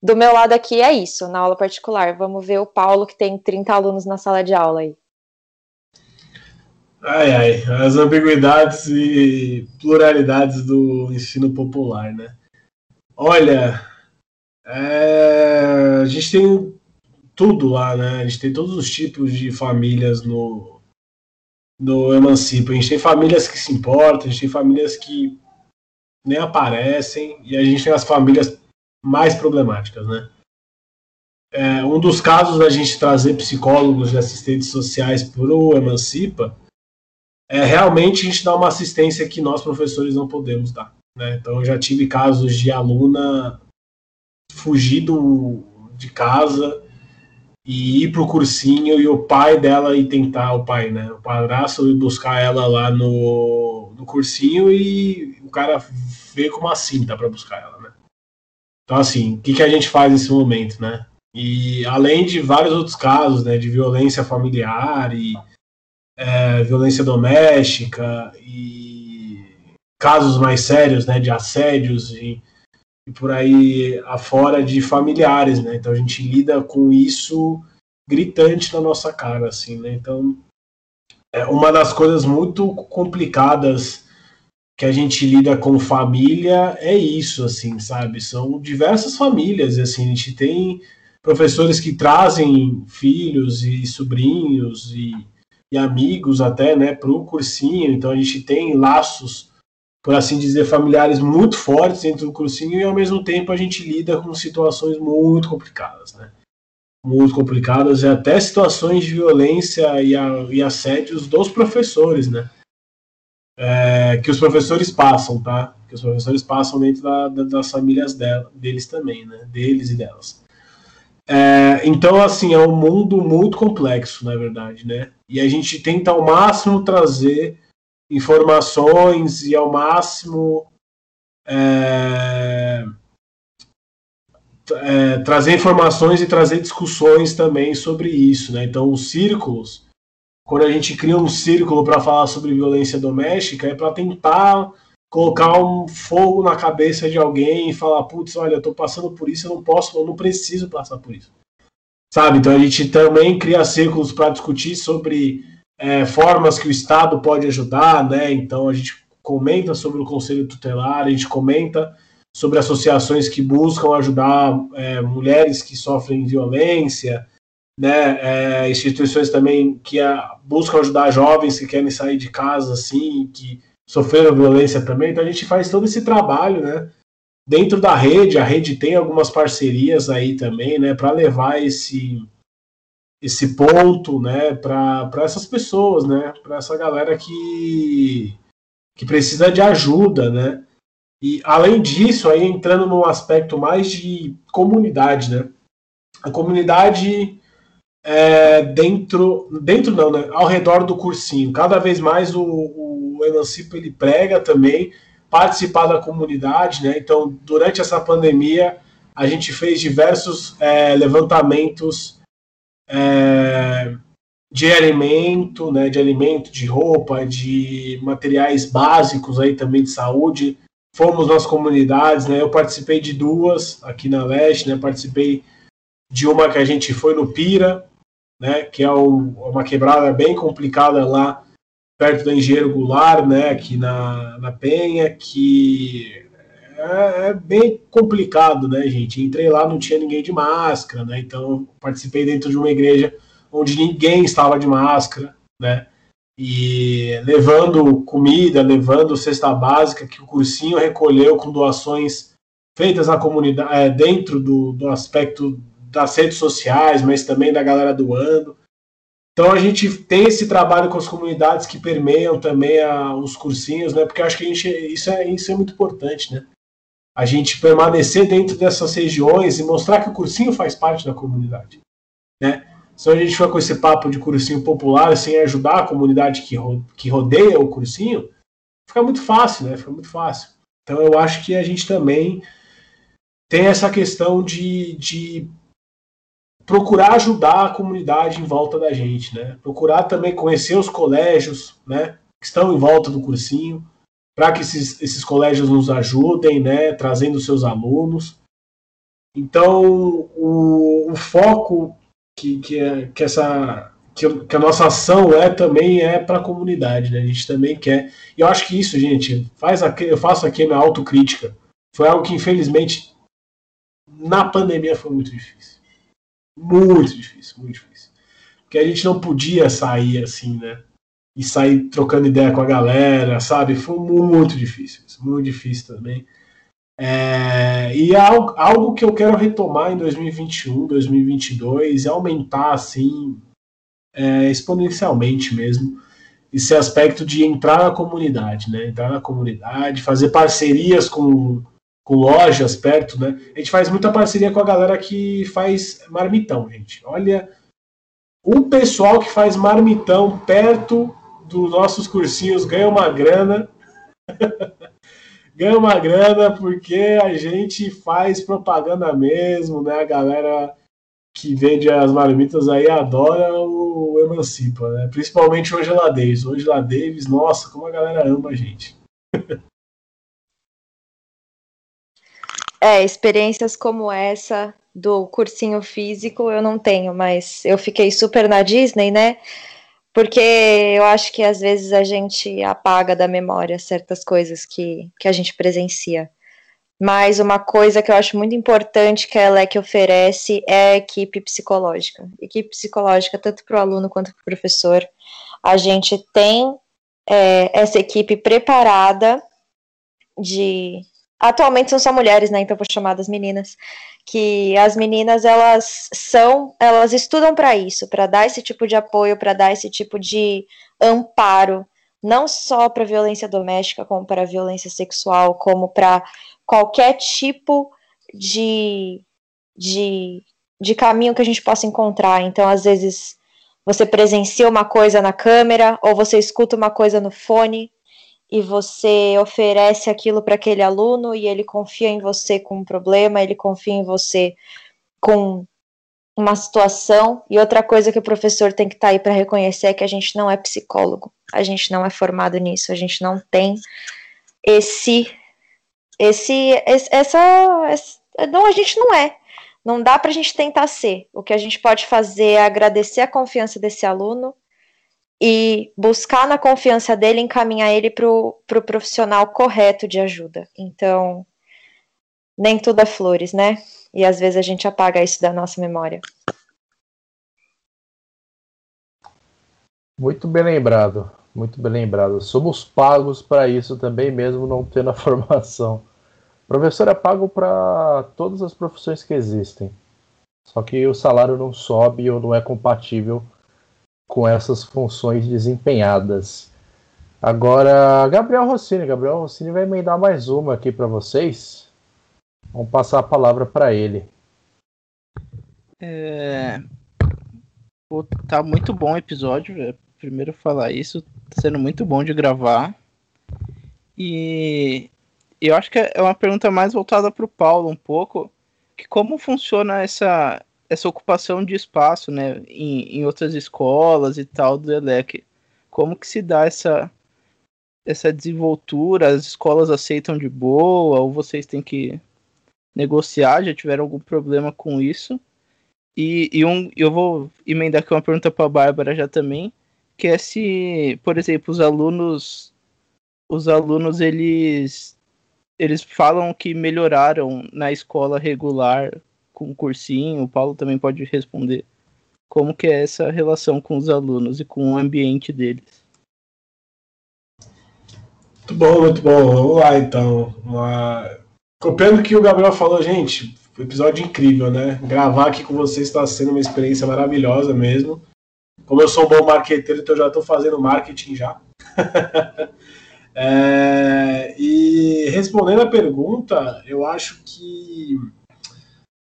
do meu lado aqui é isso, na aula particular. Vamos ver o Paulo, que tem 30 alunos na sala de aula aí. Ai, ai, as ambiguidades e pluralidades do ensino popular, né? Olha, é, a gente tem tudo lá, né? A gente tem todos os tipos de famílias no, no Emancipa. A gente tem famílias que se importam, a gente tem famílias que nem aparecem, e a gente tem as famílias mais problemáticas, né? É, um dos casos da gente trazer psicólogos e assistentes sociais para o Emancipa é realmente a gente dar uma assistência que nós professores não podemos dar. Né? Então eu já tive casos de aluna fugir do, de casa e ir pro cursinho e o pai dela ir tentar, o pai, né? O padrasto ir buscar ela lá no, no cursinho e o cara veio com uma cinta para buscar ela, né? Então, assim, o que, que a gente faz nesse momento, né? E além de vários outros casos, né, de violência familiar e é, violência doméstica e casos mais sérios, né, de assédios e e por aí afora de familiares, né? Então a gente lida com isso gritante na nossa cara, assim, né? Então é uma das coisas muito complicadas que a gente lida com família é isso, assim, sabe? São diversas famílias, assim, a gente tem professores que trazem filhos e sobrinhos e, e amigos até, né, para o cursinho. Então a gente tem laços, por assim dizer, familiares muito fortes dentro do cursinho e ao mesmo tempo a gente lida com situações muito complicadas, né? Muito complicadas e até situações de violência e, a, e assédios dos professores, né? É, que os professores passam, tá? Que os professores passam dentro da, da, das famílias dela, deles também, né? Deles e delas. É, então, assim, é um mundo muito complexo, na verdade, né? E a gente tenta ao máximo trazer informações e ao máximo é, é, trazer informações e trazer discussões também sobre isso, né? Então, os círculos, quando a gente cria um círculo para falar sobre violência doméstica, é para tentar colocar um fogo na cabeça de alguém e falar, putz, olha, eu tô passando por isso, eu não posso, eu não preciso passar por isso. Sabe? Então a gente também cria círculos para discutir sobre é, formas que o Estado pode ajudar, né? Então a gente comenta sobre o Conselho Tutelar, a gente comenta sobre associações que buscam ajudar é, mulheres que sofrem violência, né? É, instituições também que a, é, buscam ajudar jovens que querem sair de casa, assim, que sofreram violência também. Então a gente faz todo esse trabalho, né? Dentro da rede, a rede tem algumas parcerias aí também, né, para levar esse esse ponto, né, para essas pessoas, né, para essa galera que que precisa de ajuda, né? E além disso, aí entrando num aspecto mais de comunidade, né? A comunidade é, dentro, dentro não, né? Ao redor do cursinho. Cada vez mais o, o Emancipa ele prega também participar da comunidade, né? Então, durante essa pandemia, a gente fez diversos é, levantamentos é, de alimento, né? De alimento, de roupa, de materiais básicos aí também de saúde. Fomos nas comunidades, né? Eu participei de duas aqui na Leste, né? Participei de uma que a gente foi no Pira, né? Que é uma quebrada bem complicada lá perto da Engenheiro Goulart, né, aqui na, na Penha, que é, é, bem complicado, né, gente? Entrei lá, não tinha ninguém de máscara, né? Então participei dentro de uma igreja onde ninguém estava de máscara, né? E levando comida, levando cesta básica que o cursinho recolheu com doações feitas na comunidade, é, dentro do, do aspecto das redes sociais, mas também da galera doando. Então a gente tem esse trabalho com as comunidades que permeiam também a, os cursinhos, né? Porque acho que gente, isso, é, isso é muito importante, né? A gente permanecer dentro dessas regiões e mostrar que o cursinho faz parte da comunidade, né? Se a gente for com esse papo de cursinho popular sem ajudar a comunidade que, que rodeia o cursinho, fica muito fácil, né? Fica muito fácil. Então eu acho que a gente também tem essa questão de, de procurar ajudar a comunidade em volta da gente, né? Procurar também conhecer os colégios, né? Que estão em volta do cursinho, para que esses, esses colégios nos ajudem, né? Trazendo seus alunos. Então, o, o foco que, que, é, que essa que, que, a nossa ação é também é para a comunidade, né? A gente também quer. E eu acho que isso, gente, faz aqui, eu faço aqui a minha autocrítica. Foi algo que infelizmente na pandemia foi muito difícil. Muito difícil, muito difícil. Porque a gente não podia sair assim, né? E sair trocando ideia com a galera, sabe? Foi muito difícil, muito difícil também. É, e é algo, algo que eu quero retomar em 2021, 2022 e aumentar assim é, exponencialmente mesmo esse aspecto de entrar na comunidade, né? Entrar na comunidade, fazer parcerias com com lojas perto, né? A gente faz muita parceria com a galera que faz marmitão, gente. Olha, um pessoal que faz marmitão perto dos nossos cursinhos ganha uma grana. ganha uma grana porque a gente faz propaganda mesmo, né? A galera que vende as marmitas aí adora o Emancipa, né? Principalmente o Angela Davis. O Angela Davis, nossa, como a galera ama a gente. É, experiências como essa do cursinho físico eu não tenho, mas eu fiquei super na Disney, né? Porque eu acho que às vezes a gente apaga da memória certas coisas que, que a gente presencia. Mas uma coisa que eu acho muito importante que a ELEC oferece é a equipe psicológica. Equipe psicológica, tanto para o aluno quanto para o professor. A gente tem é, essa equipe preparada de. Atualmente são só mulheres, né? Então vou chamar das meninas. Que as meninas elas são, elas estudam para isso, para dar esse tipo de apoio, para dar esse tipo de amparo, não só para violência doméstica, como para violência sexual, como para qualquer tipo de, de, de caminho que a gente possa encontrar. Então, às vezes, você presencia uma coisa na câmera, ou você escuta uma coisa no fone, e você oferece aquilo para aquele aluno, e ele confia em você com um problema, ele confia em você com uma situação. E outra coisa que o professor tem que estar tá aí para reconhecer é que a gente não é psicólogo, a gente não é formado nisso, a gente não tem esse esse, essa, essa, não, a gente não é. Não dá para a gente tentar ser. O que a gente pode fazer é agradecer a confiança desse aluno e buscar na confiança dele encaminhar ele para o pro profissional correto de ajuda. Então, nem tudo é flores, né? E às vezes a gente apaga isso da nossa memória. Muito bem lembrado. Muito bem lembrado. Somos pagos para isso também, mesmo não tendo a formação. Professor é pago para todas as profissões que existem. Só que o salário não sobe ou não é compatível com essas funções desempenhadas. Agora, Gabriel Rossini. Gabriel Rossini vai emendar mais uma aqui para vocês. Vamos passar a palavra para ele. É... Pô, tá muito bom o episódio. Primeiro falar isso Tá sendo muito bom de gravar. E eu acho que é uma pergunta mais voltada para o Paulo um pouco, que como funciona essa, essa ocupação de espaço, né, em, em outras escolas e tal do ELEC. Como que se dá essa, essa desenvoltura? As escolas aceitam de boa ou vocês têm que negociar? Já tiveram algum problema com isso? E, e um, eu vou emendar aqui uma pergunta para a Bárbara já também que é se, por exemplo, os alunos os alunos eles eles falam que melhoraram na escola regular com o cursinho, o Paulo também pode responder. Como que é essa relação com os alunos e com o ambiente deles? Muito bom, muito bom. Vamos lá então. Copiando o que o Gabriel falou, gente, episódio incrível, né? Gravar aqui com vocês está sendo uma experiência maravilhosa mesmo. Como eu sou um bom marqueteiro, então já estou fazendo marketing já. é, e respondendo a pergunta, eu acho que,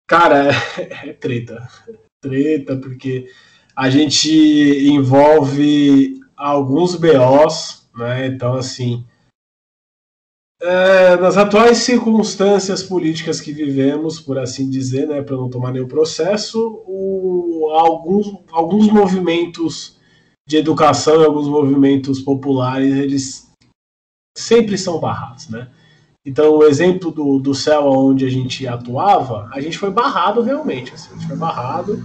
cara, é, é treta. Treta, porque a gente envolve alguns BOs, né? Então, assim, é, nas atuais circunstâncias políticas que vivemos, por assim dizer, né, para não tomar nenhum processo, o, alguns, alguns movimentos de educação e alguns movimentos populares, eles sempre são barrados, né? Então, o exemplo do, do céu onde a gente atuava, a gente foi barrado realmente, assim, a gente foi barrado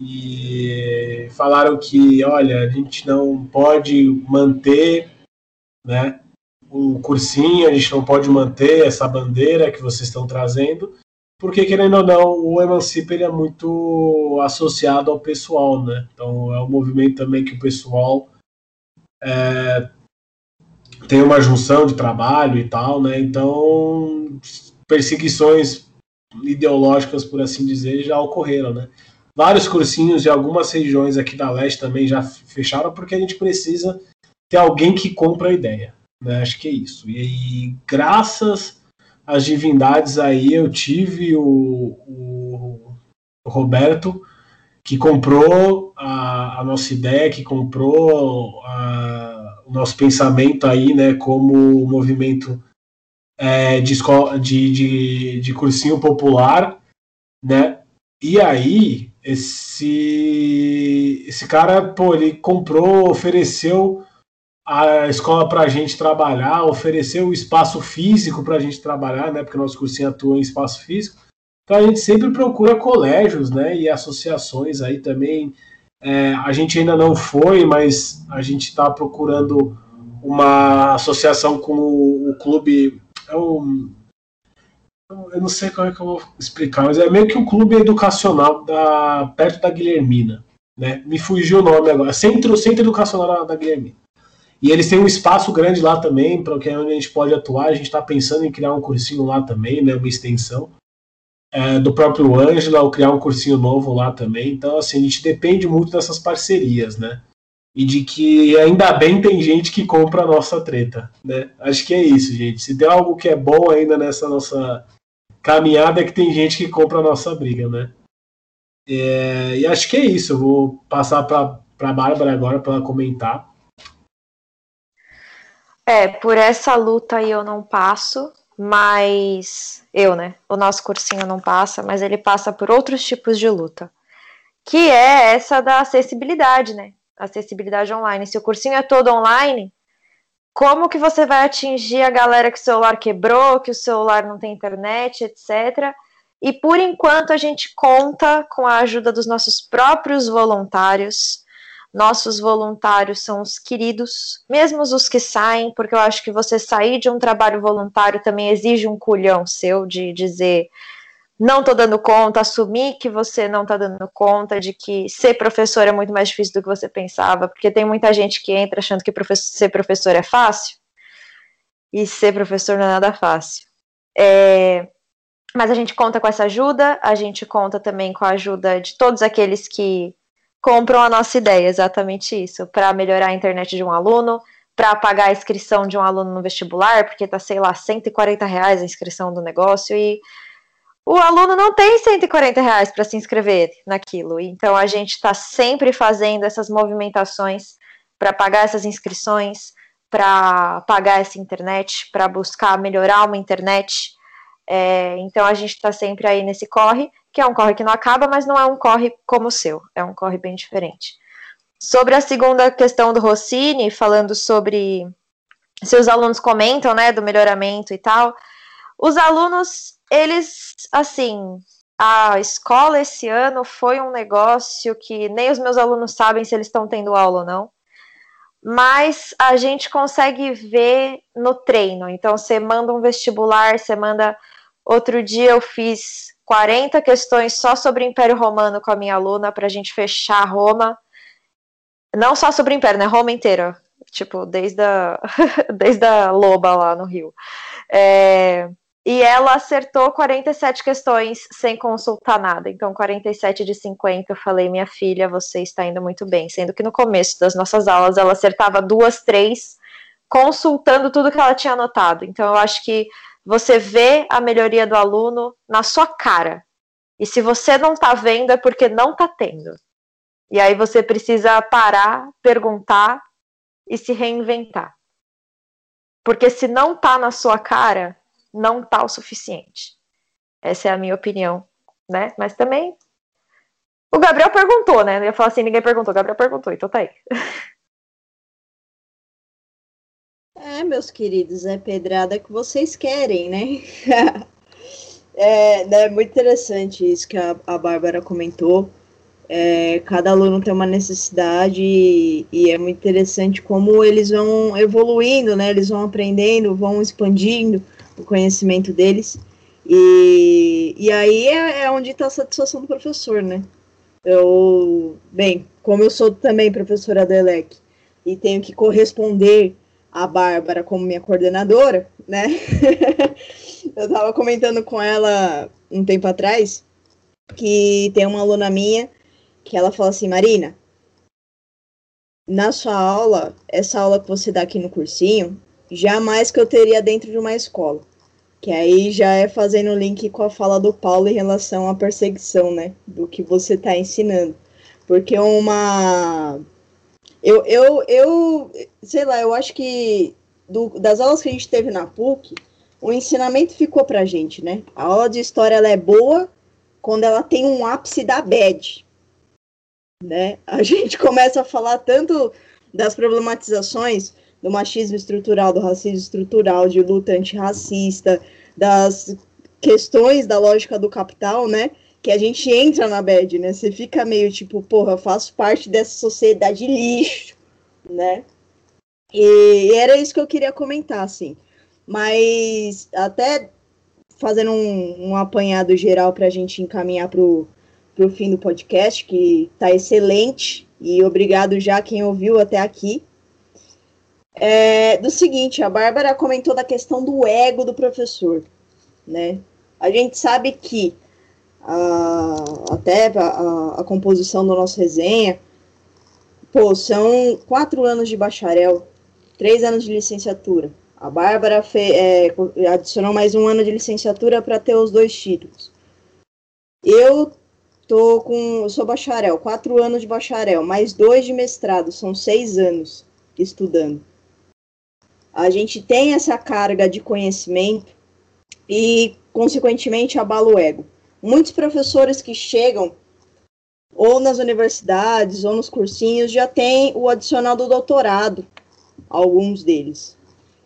e falaram que, olha, a gente não pode manter, né, um cursinho, a gente não pode manter essa bandeira que vocês estão trazendo, porque querendo ou não, o Emancipa ele é muito associado ao pessoal, né? Então é um movimento também que o pessoal é, tem uma junção de trabalho e tal, né? Então perseguições ideológicas, por assim dizer, já ocorreram, né? Vários cursinhos de algumas regiões aqui da leste também já fecharam porque a gente precisa ter alguém que compra a ideia. Né? Acho que é isso. E aí, graças às divindades aí, eu tive o, o, o Roberto que comprou a, a, nossa ideia, que comprou a, o nosso pensamento aí, né, como movimento é, de, escola, de, de, de cursinho popular, né, e aí esse, esse cara, pô, ele comprou, ofereceu a escola para a gente trabalhar, oferecer o espaço físico para a gente trabalhar, né? Porque nosso cursinho atua em espaço físico. Então a gente sempre procura colégios, né? E associações aí também. É, a gente ainda não foi, mas a gente está procurando uma associação com o, o clube. É o, Eu não sei como é que eu vou explicar, mas é meio que um clube educacional da, perto da Guilhermina. Né? Me fugiu o nome agora. Centro, Centro Educacional da Guilhermina. E eles têm um espaço grande lá também, para é onde a gente pode atuar. A gente está pensando em criar um cursinho lá também, né? Uma extensão. É, do próprio Ângela, ou criar um cursinho novo lá também. Então, assim, a gente depende muito dessas parcerias, né? E de que ainda bem tem gente que compra a nossa treta, né? Acho que é isso, gente. Se tem algo que é bom ainda nessa nossa caminhada, é que tem gente que compra a nossa briga, né? É, e acho que é isso. Eu vou passar para a Bárbara agora para ela comentar. É, por essa luta aí eu não passo, mas eu, né? O nosso cursinho não passa, mas ele passa por outros tipos de luta, que é essa da acessibilidade, né? Acessibilidade online. Se o cursinho é todo online, como que você vai atingir a galera que o celular quebrou, que o celular não tem internet, etc. E por enquanto a gente conta com a ajuda dos nossos próprios voluntários nossos voluntários são os queridos, mesmo os que saem, porque eu acho que você sair de um trabalho voluntário também exige um culhão seu de dizer não tô dando conta, assumir que você não tá dando conta, de que ser professor é muito mais difícil do que você pensava, porque tem muita gente que entra achando que ser professor é fácil, e ser professor não é nada fácil. É, mas a gente conta com essa ajuda, a gente conta também com a ajuda de todos aqueles que compram a nossa ideia, exatamente isso, para melhorar a internet de um aluno, para pagar a inscrição de um aluno no vestibular, porque tá, sei lá, 140 reais a inscrição do negócio e o aluno não tem 140 reais para se inscrever naquilo. Então a gente está sempre fazendo essas movimentações para pagar essas inscrições, para pagar essa internet, para buscar melhorar uma internet. É, então a gente está sempre aí nesse corre que é um corre que não acaba, mas não é um corre como o seu, é um corre bem diferente. Sobre a segunda questão do Rossini, falando sobre se os alunos comentam, né, do melhoramento e tal, os alunos, eles, assim, a escola esse ano foi um negócio que nem os meus alunos sabem se eles estão tendo aula ou não, mas a gente consegue ver no treino. Então, você manda um vestibular, você manda. Outro dia eu fiz 40 questões só sobre o Império Romano com a minha aluna para a gente fechar Roma. Não só sobre o Império, né? Roma inteira. Tipo, desde a, desde a Loba lá no Rio. É, e ela acertou 47 questões sem consultar nada. Então, 47 de 50, eu falei, minha filha, você está indo muito bem. Sendo que no começo das nossas aulas ela acertava duas, três, consultando tudo que ela tinha anotado. Então, eu acho que você vê a melhoria do aluno na sua cara. E se você não está vendo, é porque não está tendo. E aí você precisa parar, perguntar e se reinventar. Porque se não está na sua cara, não está o suficiente. Essa é a minha opinião, né? Mas também o Gabriel perguntou, né? Eu ia falar assim, ninguém perguntou, o Gabriel perguntou, então tá aí. É, meus queridos, é pedrada que vocês querem, né? é, é muito interessante isso que a, a Bárbara comentou. É, cada aluno tem uma necessidade e, e, é muito interessante como eles vão evoluindo, né? Eles vão aprendendo, vão expandindo o conhecimento deles. E, e aí é, é onde está a satisfação do professor, né? Eu, bem, como eu sou também professora do ELEC e tenho que corresponder a Bárbara como minha coordenadora, né? eu estava comentando com ela um tempo atrás que tem uma aluna minha que ela fala assim, Marina, na sua aula, essa aula que você dá aqui no cursinho, jamais que eu teria dentro de uma escola. Que aí já é fazendo link com a fala do Paulo em relação à perseguição, né? Do que você está ensinando. Porque uma eu, eu, eu, sei lá, eu acho que do, das aulas que a gente teve na PUC, o ensinamento ficou pra gente, né? A aula de história ela é boa quando ela tem um ápice da bad, né? A gente começa a falar tanto das problematizações do machismo estrutural, do racismo estrutural, de luta antirracista, das questões da lógica do capital, né? Que a gente entra na bad, né? Você fica meio tipo, porra, eu faço parte dessa sociedade lixo, né? E era isso que eu queria comentar, assim. Mas até fazendo um, um apanhado geral para a gente encaminhar para o fim do podcast, que está excelente, e obrigado já quem ouviu até aqui. É, do seguinte, a Bárbara comentou da questão do ego do professor, né? A gente sabe que a, até a, a composição da nossa resenha, pô, são quatro anos de bacharel, três anos de licenciatura. A Bárbara fe, é, adicionou mais um ano de licenciatura para ter os dois títulos. Eu tô com, eu sou bacharel, quatro anos de bacharel, mais dois de mestrado, são seis anos estudando. A gente tem essa carga de conhecimento e, consequentemente, abala o ego. Muitos professores que chegam ou nas universidades ou nos cursinhos já têm o adicional do doutorado, alguns deles.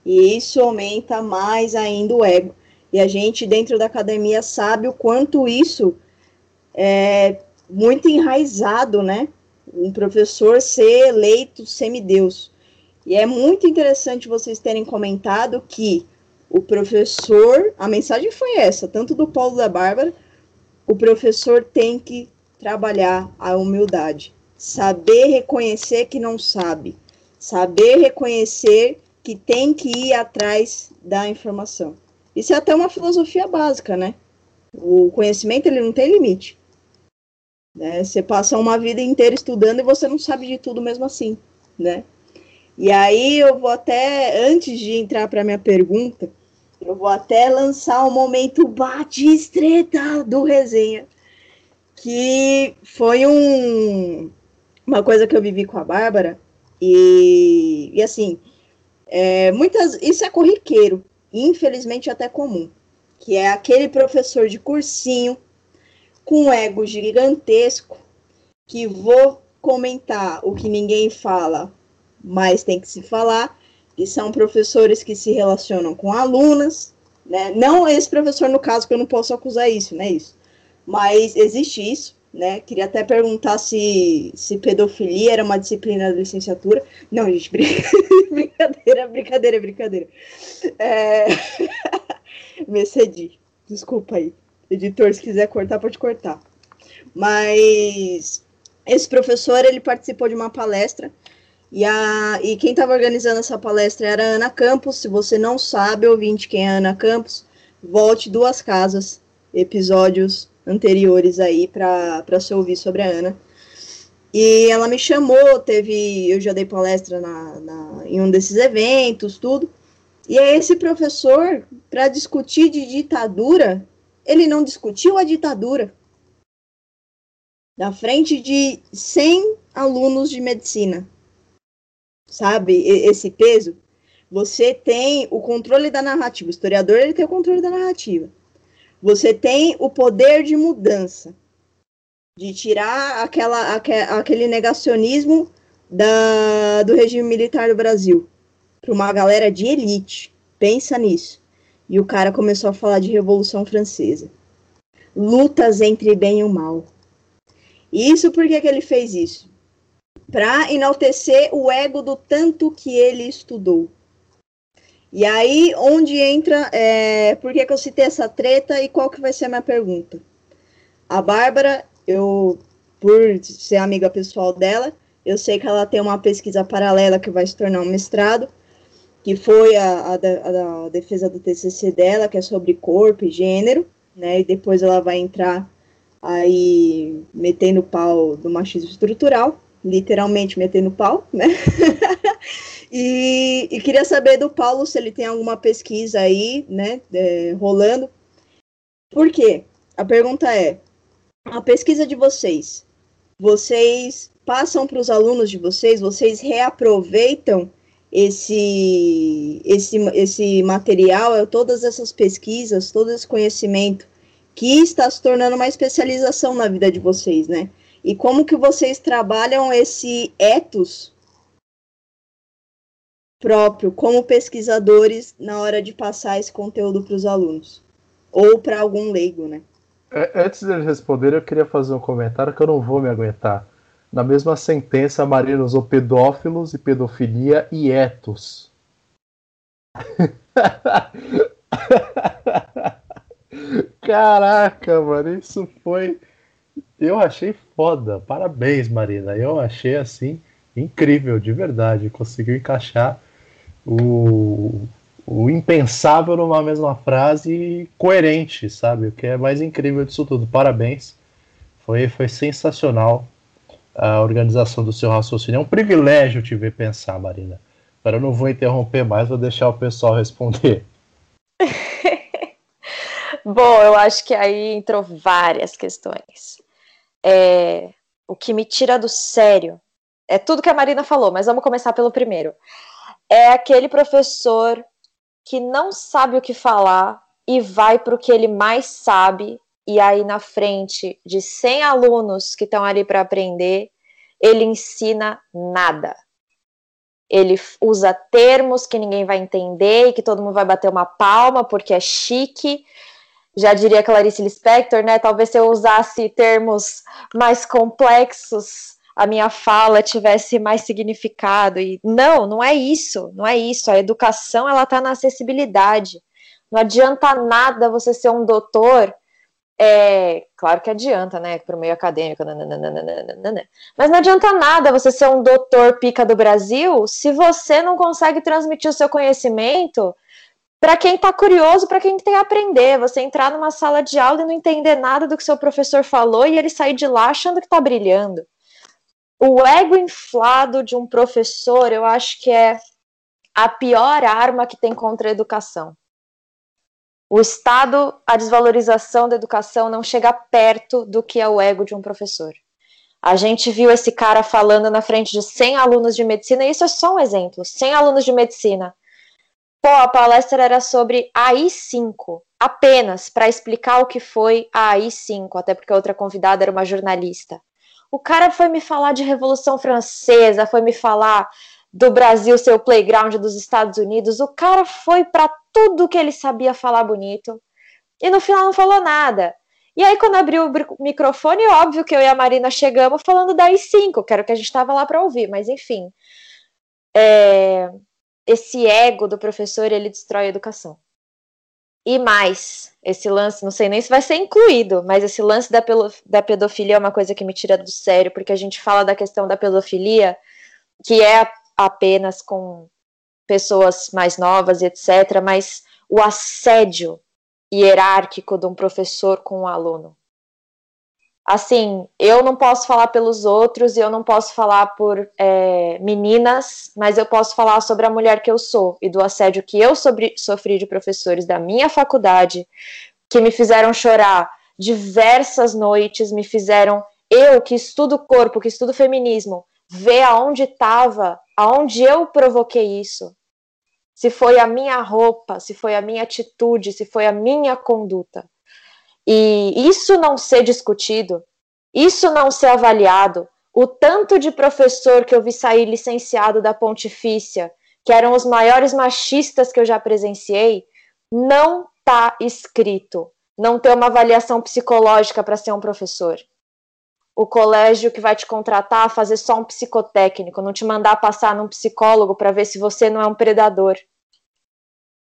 E isso aumenta mais ainda o ego. E a gente, dentro da academia, sabe o quanto isso é muito enraizado, né? Um professor ser eleito semideus. E é muito interessante vocês terem comentado que o professor, a mensagem foi essa, tanto do Paulo da Bárbara, o professor tem que trabalhar a humildade, saber reconhecer que não sabe, saber reconhecer que tem que ir atrás da informação. Isso é até uma filosofia básica, né? O conhecimento ele não tem limite. Né? Você passa uma vida inteira estudando e você não sabe de tudo mesmo assim, né? E aí eu vou até, antes de entrar para minha pergunta, eu vou até lançar o um momento bate-estreta do resenha, que foi um, uma coisa que eu vivi com a Bárbara, e, e assim, é, muitas, isso é corriqueiro, infelizmente até comum, que é aquele professor de cursinho com ego gigantesco que vou comentar o que ninguém fala, mas tem que se falar, que são professores que se relacionam com alunas, né? Não esse professor no caso que eu não posso acusar isso, né? Isso, mas existe isso né? Queria até perguntar se, se pedofilia era uma disciplina da licenciatura. Não, gente, brincadeira, brincadeira, brincadeira. É... Me excedi. Desculpa aí. Editor, se quiser cortar, pode cortar. Mas esse professor, ele participou de uma palestra e, a, e quem estava organizando essa palestra era a Ana Campos. Se você não sabe, ouvinte, quem é a Ana Campos, volte duas casas, episódios anteriores aí para se ouvir sobre a Ana. E ela me chamou, teve, eu já dei palestra na, na, em um desses eventos, tudo. E aí esse professor, para discutir de ditadura, ele não discutiu a ditadura. Na frente de 100 alunos de medicina. Sabe, esse peso? Você tem o controle da narrativa. O historiador, ele tem o controle da narrativa. Você tem o poder de mudança, de tirar aquela, aquele negacionismo da, do regime militar do Brasil para uma galera de elite. Pensa nisso. E o cara começou a falar de Revolução Francesa. Lutas entre bem e o mal. E isso por que, que ele fez isso? Para enaltecer o ego do tanto que ele estudou. E aí, onde entra, é, por que, que eu citei essa treta e qual que vai ser a minha pergunta? A Bárbara, eu, por ser amiga pessoal dela, eu sei que ela tem uma pesquisa paralela que vai se tornar um mestrado, que foi a, a, a, a defesa do TCC dela, que é sobre corpo e gênero, né? E depois ela vai entrar aí metendo pau do machismo estrutural, literalmente metendo pau, né? E, e, queria saber do Paulo se ele tem alguma pesquisa aí, né, é, rolando. Por quê? A pergunta é: a pesquisa de vocês, vocês passam para os alunos de vocês, vocês reaproveitam esse, esse, esse material, todas essas pesquisas, todo esse conhecimento que está se tornando uma especialização na vida de vocês, né? E como que vocês trabalham esse ethos próprio como pesquisadores na hora de passar esse conteúdo para os alunos ou para algum leigo, né? É, antes de responder, eu queria fazer um comentário que eu não vou me aguentar. Na mesma sentença, a Marina usou pedófilos e pedofilia e etos. Caraca, mano, isso foi. Eu achei foda. Parabéns, Marina. Eu achei assim incrível, de verdade. Conseguiu encaixar o, o impensável numa mesma frase coerente, sabe? O que é mais incrível disso tudo. Parabéns. Foi, foi sensacional a organização do seu raciocínio. É um privilégio te ver pensar, Marina. Agora eu não vou interromper mais, vou deixar o pessoal responder. Bom, eu acho que aí entrou várias questões. É, o que me tira do sério é tudo que a Marina falou, mas vamos começar pelo primeiro. É aquele professor que não sabe o que falar e vai para o que ele mais sabe, e aí na frente de 100 alunos que estão ali para aprender, ele ensina nada. Ele usa termos que ninguém vai entender e que todo mundo vai bater uma palma porque é chique. Já diria Clarice Lispector, né? Talvez se eu usasse termos mais complexos, a minha fala tivesse mais significado. E não, não é isso, não é isso. A educação ela está na acessibilidade. Não adianta nada você ser um doutor. É, claro que adianta, né? Para o meio acadêmico. Nananana, mas não adianta nada você ser um doutor pica do Brasil se você não consegue transmitir o seu conhecimento para quem está curioso, para quem tem aprender. Você entrar numa sala de aula e não entender nada do que seu professor falou e ele sair de lá achando que está brilhando o ego inflado de um professor, eu acho que é a pior arma que tem contra a educação. O Estado, a desvalorização da educação não chega perto do que é o ego de um professor. A gente viu esse cara falando na frente de 100 alunos de medicina, e isso é só um exemplo: 100 alunos de medicina. Pô, a palestra era sobre a AI5, apenas para explicar o que foi a AI5, até porque a outra convidada era uma jornalista. O cara foi me falar de Revolução Francesa, foi me falar do Brasil ser o playground dos Estados Unidos. O cara foi para tudo que ele sabia falar bonito e no final não falou nada. E aí, quando abriu o microfone, óbvio que eu e a Marina chegamos falando da I5, que era o que a gente estava lá para ouvir, mas enfim. É... Esse ego do professor, ele destrói a educação. E mais, esse lance, não sei nem se vai ser incluído, mas esse lance da, da pedofilia é uma coisa que me tira do sério, porque a gente fala da questão da pedofilia, que é apenas com pessoas mais novas, etc., mas o assédio hierárquico de um professor com um aluno assim, eu não posso falar pelos outros e eu não posso falar por é, meninas, mas eu posso falar sobre a mulher que eu sou e do assédio que eu sobre, sofri de professores da minha faculdade, que me fizeram chorar diversas noites, me fizeram, eu que estudo corpo, que estudo feminismo, ver aonde estava, aonde eu provoquei isso. Se foi a minha roupa, se foi a minha atitude, se foi a minha conduta. E isso não ser discutido, isso não ser avaliado, o tanto de professor que eu vi sair licenciado da Pontifícia, que eram os maiores machistas que eu já presenciei, não está escrito. Não ter uma avaliação psicológica para ser um professor. O colégio que vai te contratar fazer só um psicotécnico, não te mandar passar num psicólogo para ver se você não é um predador.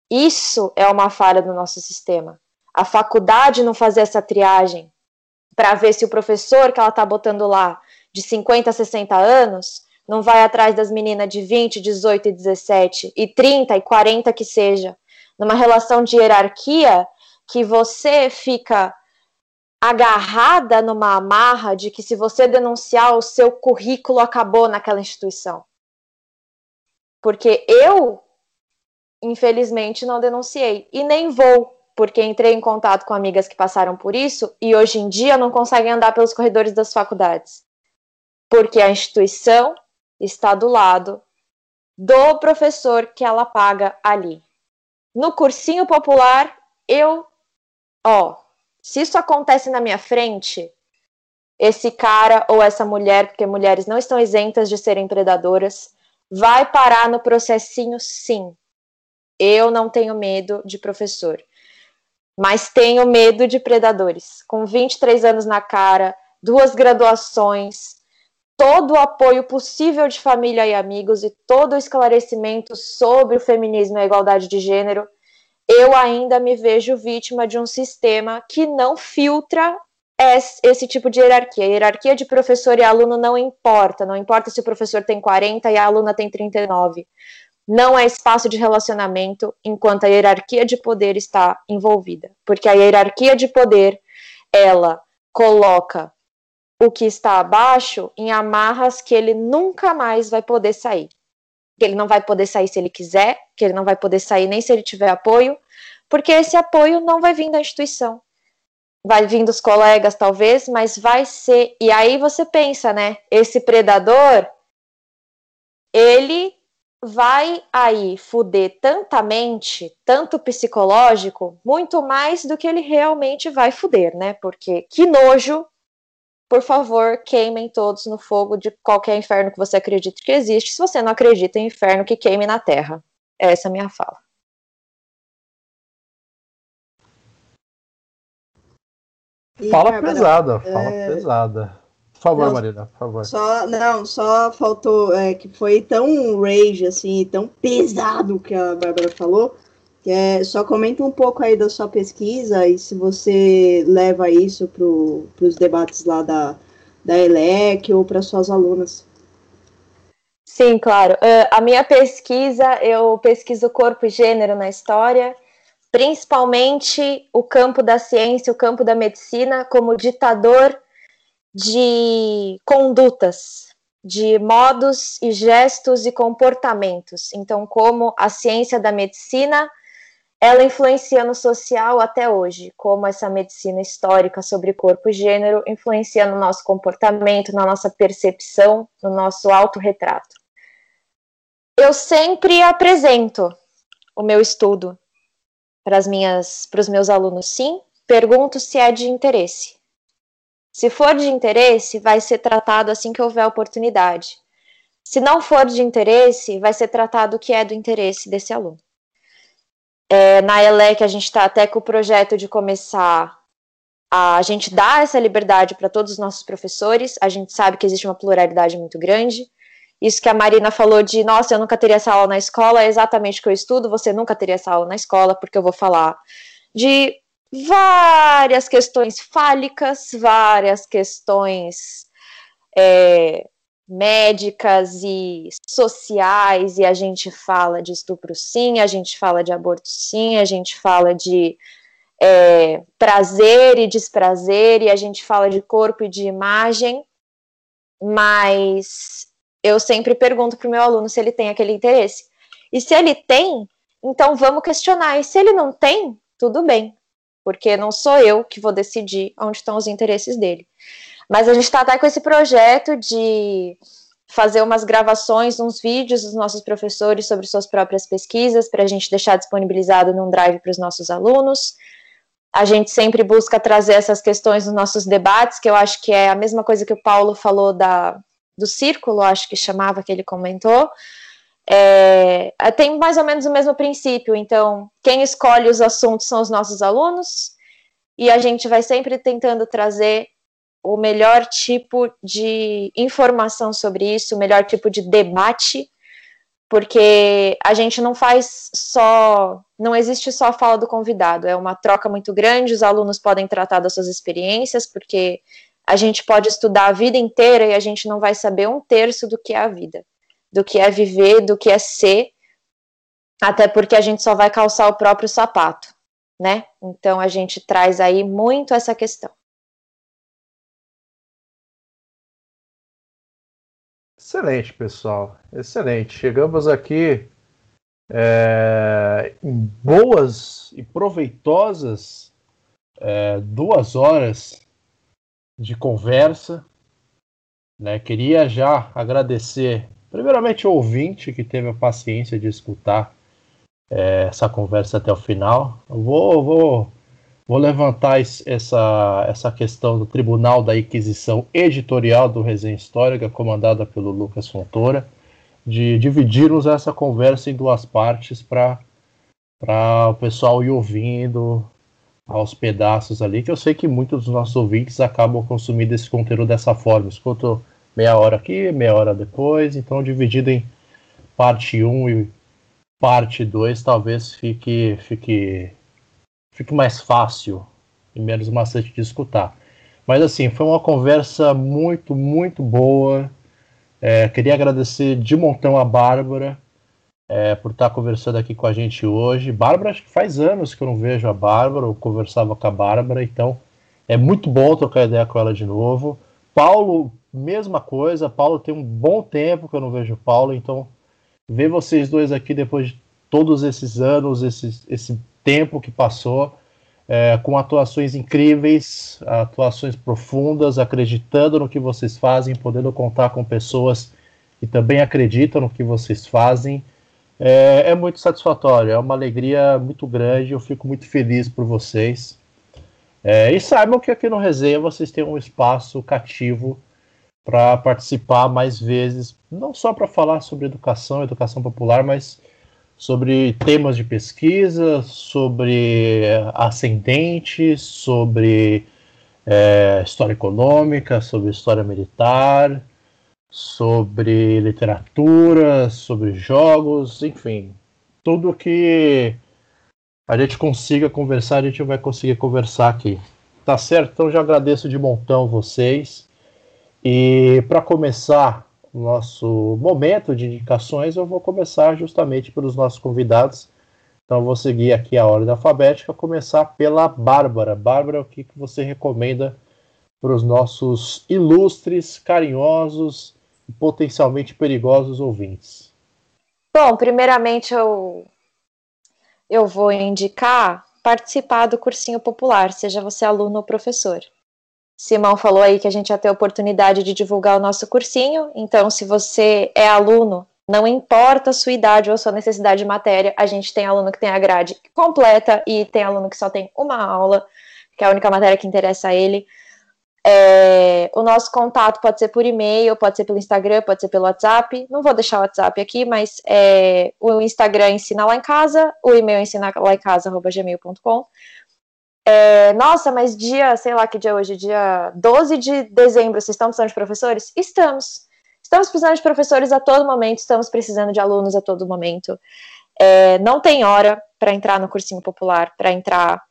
Isso é uma falha do nosso sistema a faculdade não fazer essa triagem para ver se o professor que ela está botando lá de 50 a 60 anos não vai atrás das meninas de 20, 18 e 17 e 30 e 40 que seja, numa relação de hierarquia que você fica agarrada numa amarra de que se você denunciar o seu currículo acabou naquela instituição. Porque eu, infelizmente, não denunciei e nem vou, porque entrei em contato com amigas que passaram por isso e hoje em dia não conseguem andar pelos corredores das faculdades. Porque a instituição está do lado do professor que ela paga ali. No cursinho popular, eu, ó, se isso acontece na minha frente, esse cara ou essa mulher, porque mulheres não estão isentas de serem predadoras, vai parar no processinho sim. Eu não tenho medo de professor mas tenho medo de predadores. Com 23 anos na cara, duas graduações, todo o apoio possível de família e amigos e todo o esclarecimento sobre o feminismo e a igualdade de gênero, eu ainda me vejo vítima de um sistema que não filtra esse tipo de hierarquia. A hierarquia de professor e aluno não importa, não importa se o professor tem 40 e a aluna tem 39. Não é espaço de relacionamento enquanto a hierarquia de poder está envolvida, porque a hierarquia de poder ela coloca o que está abaixo em amarras que ele nunca mais vai poder sair. Que ele não vai poder sair se ele quiser, que ele não vai poder sair nem se ele tiver apoio, porque esse apoio não vai vir da instituição. Vai vir dos colegas, talvez, mas vai ser. E aí você pensa, né? Esse predador, ele vai aí fuder tantamente, tanto psicológico, muito mais do que ele realmente vai fuder, né? Porque que nojo por favor, queimem todos no fogo de qualquer inferno que você acredite que existe. Se você não acredita em inferno, que queime na terra. Essa é a minha fala. Fala pesada, fala é... pesada. Por favor, não, Marina, por favor. Só, não, só faltou é, que foi tão rage, assim, tão pesado que a Bárbara falou, é, só comenta um pouco aí da sua pesquisa e se você leva isso para os debates lá da, da ELEC ou para suas alunas. Sim, claro. Uh, a minha pesquisa, eu pesquiso corpo e gênero na história, principalmente o campo da ciência, o campo da medicina, como ditador de condutas, de modos e gestos e comportamentos. Então, como a ciência da medicina ela influencia no social até hoje, como essa medicina histórica sobre corpo e gênero influencia no nosso comportamento, na nossa percepção, no nosso autorretrato. Eu sempre apresento o meu estudo para as minhas para os meus alunos, sim, pergunto se é de interesse. Se for de interesse, vai ser tratado assim que houver oportunidade. Se não for de interesse, vai ser tratado o que é do interesse desse aluno. É, na ELEC, a gente está até com o projeto de começar a, a gente dar essa liberdade para todos os nossos professores. A gente sabe que existe uma pluralidade muito grande. Isso que a Marina falou de, nossa, eu nunca teria essa aula na escola, é exatamente o que eu estudo, você nunca teria essa aula na escola, porque eu vou falar de várias questões fálicas, várias questões é, médicas e sociais, e a gente fala de estupro sim, a gente fala de aborto sim, a gente fala de é, prazer e desprazer, e a gente fala de corpo e de imagem, mas eu sempre pergunto para o meu aluno se ele tem aquele interesse. E se ele tem, então vamos questionar. E se ele não tem, tudo bem, porque não sou eu que vou decidir onde estão os interesses dele. Mas a gente está até com esse projeto de fazer umas gravações, uns vídeos dos nossos professores sobre suas próprias pesquisas, para a gente deixar disponibilizado num drive para os nossos alunos. A gente sempre busca trazer essas questões nos nossos debates, que eu acho que é a mesma coisa que o Paulo falou da, do círculo, acho que chamava, que ele comentou. É, tem mais ou menos o mesmo princípio. Então, quem escolhe os assuntos são os nossos alunos, e a gente vai sempre tentando trazer o melhor tipo de informação sobre isso, o melhor tipo de debate, porque a gente não faz só, não existe só a fala do convidado, é uma troca muito grande, os alunos podem tratar das suas experiências, porque a gente pode estudar a vida inteira e a gente não vai saber um terço do que é a vida, do que é viver, do que é ser, até porque a gente só vai calçar o próprio sapato, né? Então a gente traz aí muito essa questão. Excelente, pessoal. Excelente. Chegamos aqui é, em boas e proveitosas é, duas horas de conversa. Né? Queria já agradecer, primeiramente, o ouvinte que teve a paciência de escutar é, essa conversa até o final. Eu vou, vou Vou levantar essa, essa questão do Tribunal da Inquisição Editorial do Resenha Histórica, comandada pelo Lucas Fontoura, de dividirmos essa conversa em duas partes para o pessoal ir ouvindo aos pedaços ali, que eu sei que muitos dos nossos ouvintes acabam consumindo esse conteúdo dessa forma. Escuto meia hora aqui, meia hora depois, então dividido em parte 1 e, parte 2 talvez fique, fique, fique mais fácil e menos maçante de escutar. Mas assim, foi uma conversa muito, muito boa. É, queria agradecer de montão a Bárbara é, por estar conversando aqui com a gente hoje. Bárbara, acho que faz anos que eu não vejo a Bárbara, eu conversava com a Bárbara, então é muito bom trocar ideia com ela de novo. Paulo, mesma coisa. Paulo tem um bom tempo que eu não vejo Paulo, então ver vocês dois aqui depois de todos esses anos, esse, esse tempo que passou, é, com atuações incríveis, atuações profundas, acreditando no que vocês fazem, podendo contar com pessoas que também acreditam no que vocês fazem. É, é muito satisfatório, é uma alegria muito grande. Eu fico muito feliz por vocês. É, e saibam que aqui no Resenha vocês têm um espaço cativo para participar mais vezes, não só para falar sobre educação, educação popular, mas sobre temas de pesquisa, sobre ascendentes, sobre é, história econômica, sobre história militar, sobre literatura, sobre jogos, enfim, tudo que a gente consiga conversar, a gente vai conseguir conversar aqui. Tá certo? Então já agradeço de montão vocês. E para começar o nosso momento de indicações, eu vou começar justamente pelos nossos convidados. Então eu vou seguir aqui a ordem alfabética, começar pela Bárbara. Bárbara, o que, que você recomenda para os nossos ilustres, carinhosos e potencialmente perigosos ouvintes? Bom, primeiramente eu, eu vou indicar participar do cursinho popular, seja você aluno ou professor. Simão falou aí que a gente ia ter a oportunidade de divulgar o nosso cursinho, então se você é aluno, não importa a sua idade ou a sua necessidade de matéria, a gente tem aluno que tem a grade completa e tem aluno que só tem uma aula, que é a única matéria que interessa a ele. É, o nosso contato pode ser por e-mail, pode ser pelo Instagram, pode ser pelo WhatsApp. Não vou deixar o WhatsApp aqui, mas é, o Instagram ensina lá em casa, o e-mail ensina lá em casa, gmail.com. É, nossa, mas dia, sei lá que dia é hoje, dia 12 de dezembro, vocês estão precisando de professores? Estamos. Estamos precisando de professores a todo momento, estamos precisando de alunos a todo momento. É, não tem hora para entrar no cursinho popular, para entrar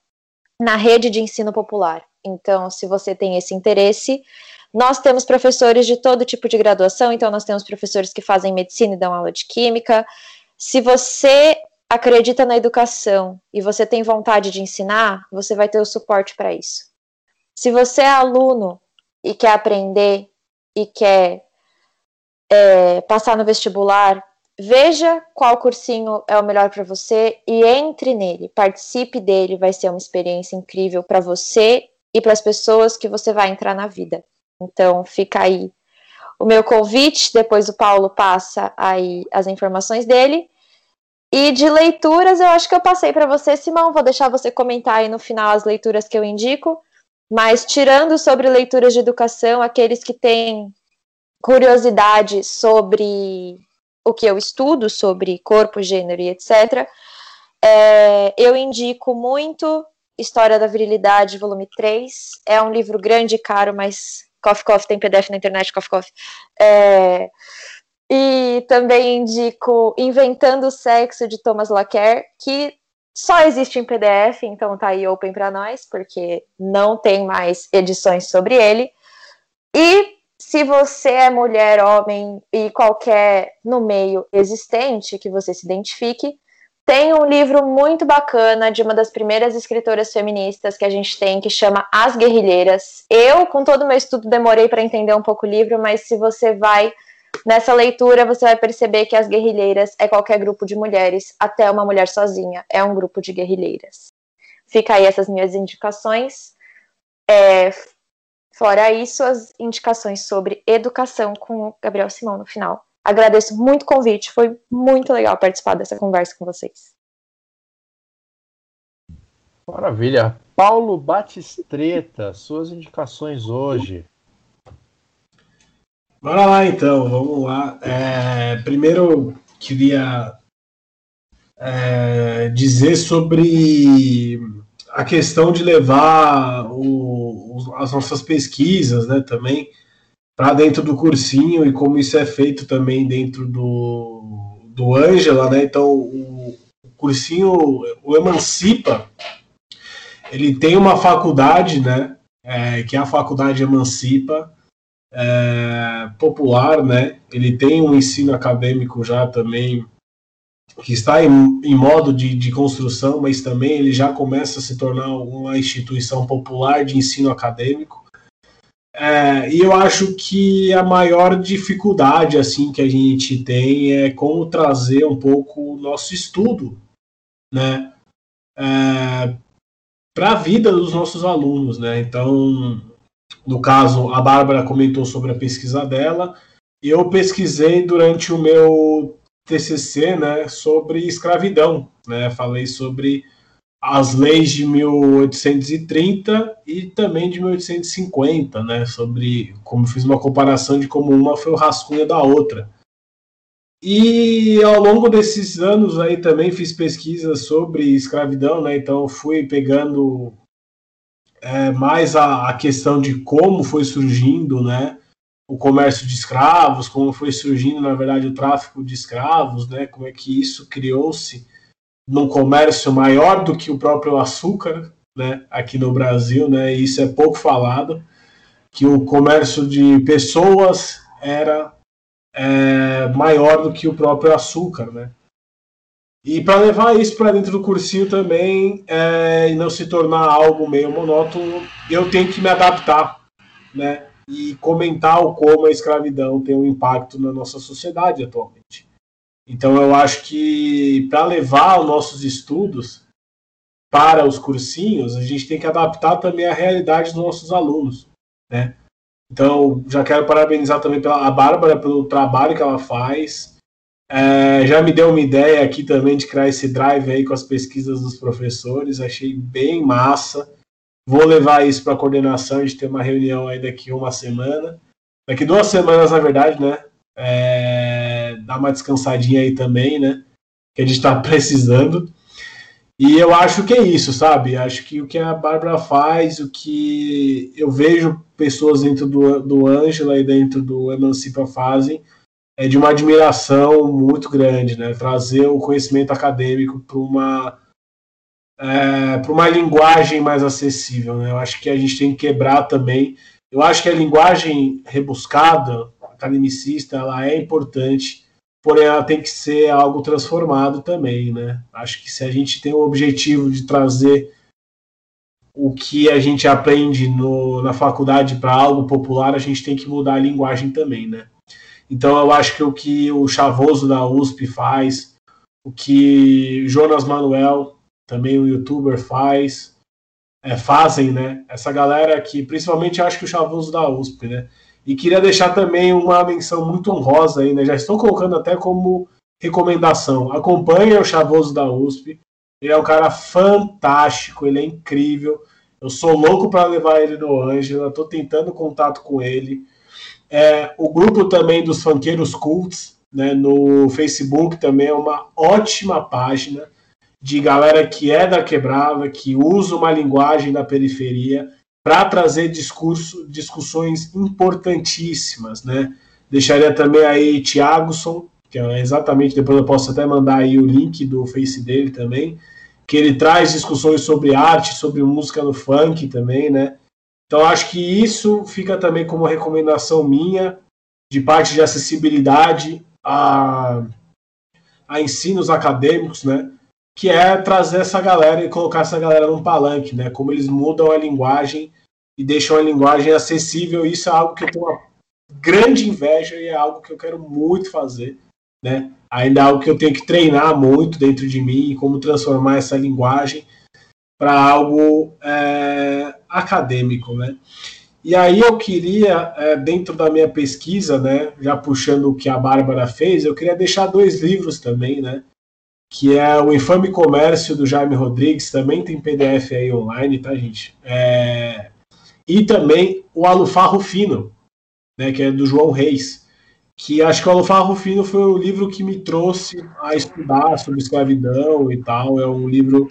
na rede de ensino popular. Então, se você tem esse interesse, nós temos professores de todo tipo de graduação, então nós temos professores que fazem medicina e dão aula de química. Se você acredita na educação e você tem vontade de ensinar, você vai ter o suporte para isso. Se você é aluno e quer aprender e quer é, passar no vestibular, veja qual cursinho é o melhor para você e entre nele, participe dele, vai ser uma experiência incrível para você e para as pessoas que você vai entrar na vida. Então, fica aí o meu convite, depois o Paulo passa aí as informações dele. E de leituras, eu acho que eu passei para você, Simão. Vou deixar você comentar aí no final as leituras que eu indico. Mas tirando sobre leituras de educação, aqueles que têm curiosidade sobre o que eu estudo, sobre corpo, gênero e etc., é, eu indico muito História da Virilidade, volume 3. É um livro grande e caro, mas Coffee Coffee tem PDF na internet, Coffee Coffee. É, e também indico Inventando o Sexo de Thomas Laquer, que só existe em PDF, então tá aí open para nós, porque não tem mais edições sobre ele. E se você é mulher, homem e qualquer no meio existente que você se identifique, tem um livro muito bacana de uma das primeiras escritoras feministas que a gente tem, que chama As Guerrilheiras. Eu, com todo o meu estudo, demorei para entender um pouco o livro, mas se você vai Nessa leitura, você vai perceber que as guerrilheiras é qualquer grupo de mulheres, até uma mulher sozinha é um grupo de guerrilheiras. Fica aí essas minhas indicações. É, fora isso, as indicações sobre educação com o Gabriel Simão no final. Agradeço muito o convite, foi muito legal participar dessa conversa com vocês. Maravilha. Paulo Batistreta, suas indicações hoje. Bora lá então, vamos lá. É, primeiro queria é, dizer sobre a questão de levar o, as nossas pesquisas né, também para dentro do cursinho e como isso é feito também dentro do, do Ângela, né? Então o, o cursinho, o Emancipa, ele tem uma faculdade, né? É, que é a faculdade Emancipa, é, popular, né? Ele tem um ensino acadêmico já também que está em, em modo de, de, construção, mas também ele já começa a se tornar uma instituição popular de ensino acadêmico. É, e eu acho que a maior dificuldade assim que a gente tem é como trazer um pouco o nosso estudo, né, é, para a vida dos nossos alunos, né? Então, no caso, a Bárbara comentou sobre a pesquisa dela. Eu pesquisei durante o meu TCC, né, sobre escravidão, né? Falei sobre as leis de 1830 e também de 1850, né? Sobre como fiz uma comparação de como uma foi o rascunho da outra. E ao longo desses anos aí também fiz pesquisas sobre escravidão, né? Então fui pegando é, mais a, a, questão de como foi surgindo, né? O comércio de escravos, como foi surgindo, na verdade, o tráfico de escravos, né? Como é que isso criou-se num comércio maior do que o próprio açúcar, né? Aqui no Brasil, né? E isso é pouco falado, que o comércio de pessoas era é, maior do que o próprio açúcar, né? E para levar isso para dentro do cursinho também é, e não se tornar algo meio monótono, eu tenho que me adaptar, né? E comentar o como a escravidão tem um impacto na nossa sociedade atualmente. Então eu acho que para levar os nossos estudos para os cursinhos, a gente tem que adaptar também a realidade dos nossos alunos, né? Então, já quero parabenizar também pela, a Bárbara pelo trabalho que ela faz, é, já me deu uma ideia aqui também de criar esse drive aí com as pesquisas dos professores, achei bem massa. Vou levar isso para a coordenação, a gente tem uma reunião aí daqui uma semana. Daqui duas semanas, na verdade, né? É, uma descansadinha aí também, né? Que a gente está precisando. E eu acho que é isso, sabe? Acho que o que a Bárbara faz, o que eu vejo pessoas dentro do, do Ângela e dentro do Emancipa fazem, é de uma admiração muito grande, né? Trazer o conhecimento acadêmico para uma é, para uma linguagem mais acessível, né? Eu acho que a gente tem que quebrar também. Eu acho que a linguagem rebuscada, academicista, ela é importante, porém ela tem que ser algo transformado também, né? Acho que se a gente tem o objetivo de trazer o que a gente aprende no, na faculdade para algo popular, a gente tem que mudar a linguagem também, né? Então eu acho que o que o Chavoso da USP faz, o que Jonas Manuel, também o youtuber, faz, é, fazem, né? Essa galera aqui, principalmente acho que o Chavoso da USP, né? E queria deixar também uma menção muito honrosa aí, né? Já estou colocando até como recomendação. Acompanhe o Chavoso da USP. Ele é um cara fantástico, ele é incrível. Eu sou louco para levar ele no Ângela, estou tentando contato com ele. É, o grupo também dos funkeiros cults, né, no Facebook também é uma ótima página de galera que é da quebrada, que usa uma linguagem da periferia para trazer discurso, discussões importantíssimas, né? Deixaria também aí Thiagoson, que é exatamente, depois eu posso até mandar aí o link do Face dele também, que ele traz discussões sobre arte, sobre música no funk também, né? Então, acho que isso fica também como recomendação minha, de parte de acessibilidade a, a ensinos acadêmicos, né? Que é trazer essa galera e colocar essa galera num palanque, né? Como eles mudam a linguagem e deixam a linguagem acessível. Isso é algo que eu tenho uma grande inveja e é algo que eu quero muito fazer, né? Ainda é algo que eu tenho que treinar muito dentro de mim, como transformar essa linguagem para algo é, acadêmico, né? E aí eu queria, é, dentro da minha pesquisa, né, já puxando o que a Bárbara fez, eu queria deixar dois livros também, né? Que é o Infame Comércio do Jaime Rodrigues, também tem PDF aí online, tá, gente? É, e também o Alufarro Fino, né, que é do João Reis. Que acho que o Alufarro Fino foi o livro que me trouxe a estudar sobre escravidão e tal. É um livro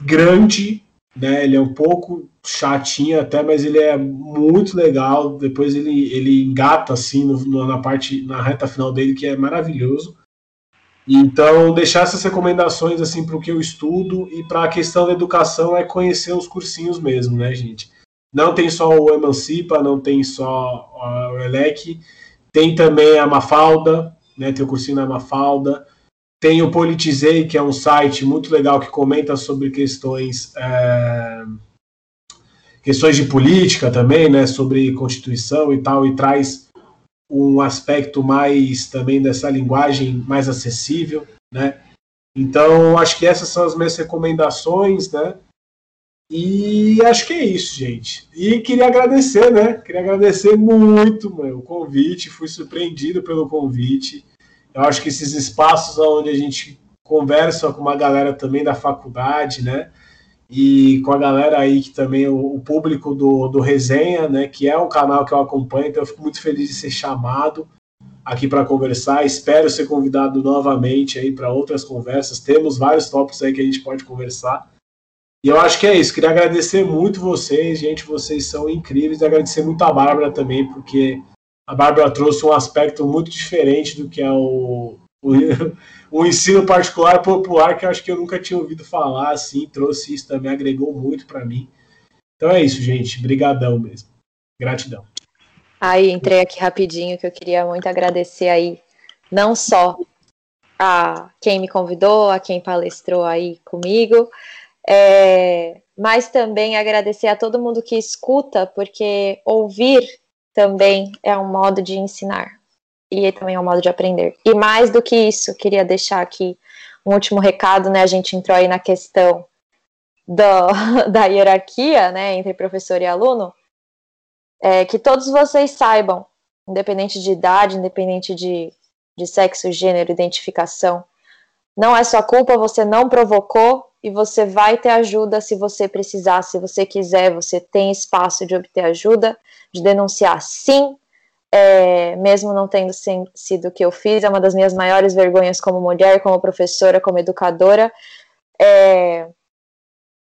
grande, né? Ele é um pouco chatinho até, mas ele é muito legal. Depois ele, ele engata assim no, no, na parte na reta final dele que é maravilhoso. Então, deixar essas recomendações assim para o que eu estudo e para a questão da educação é conhecer os cursinhos mesmo, né, gente? Não tem só o Emancipa, não tem só o ELEC, tem também a Mafalda, né? Tem o cursinho da Mafalda. Tem o Politizei, que é um site muito legal que comenta sobre questões é, questões de política também, né? Sobre Constituição e tal, e traz um aspecto mais também dessa linguagem mais acessível, né? Então, acho que essas são as minhas recomendações, né? E acho que é isso, gente. E queria agradecer, né? Queria agradecer muito mano, o convite, fui surpreendido pelo convite. Eu acho que esses espaços onde a gente conversa com uma galera também da faculdade, né? e com a galera aí que também o, o, público do, do Resenha, né, que é um canal que eu acompanho, então eu fico muito feliz de ser chamado aqui para conversar. Espero ser convidado novamente aí para outras conversas. Temos vários tópicos aí que a gente pode conversar. E eu acho que é isso. Queria agradecer muito vocês, gente. Vocês são incríveis. Agradecer muito a Bárbara também, porque a Bárbara trouxe um aspecto muito diferente do que é o, o um ensino particular popular que eu acho que eu nunca tinha ouvido falar, assim, trouxe isso também, agregou muito para mim. Então é isso, gente. Brigadão mesmo. Gratidão. Aí, entrei aqui rapidinho que eu queria muito agradecer aí, não só a quem me convidou, a quem palestrou aí comigo, é, mas também agradecer a todo mundo que escuta, porque ouvir também é um modo de ensinar e também é um modo de aprender. E mais do que isso, queria deixar aqui um último recado, né? A gente entrou aí na questão do, da hierarquia, né, entre professor e aluno, é, que todos vocês saibam, independente de idade, independente de, de sexo, gênero, identificação, não é sua culpa, você não provocou e você vai ter ajuda se você precisar, se você quiser, você tem espaço de obter ajuda, de denunciar sim, é, mesmo não tendo sido o que eu fiz, é uma das minhas maiores vergonhas como mulher, como professora, como educadora. É,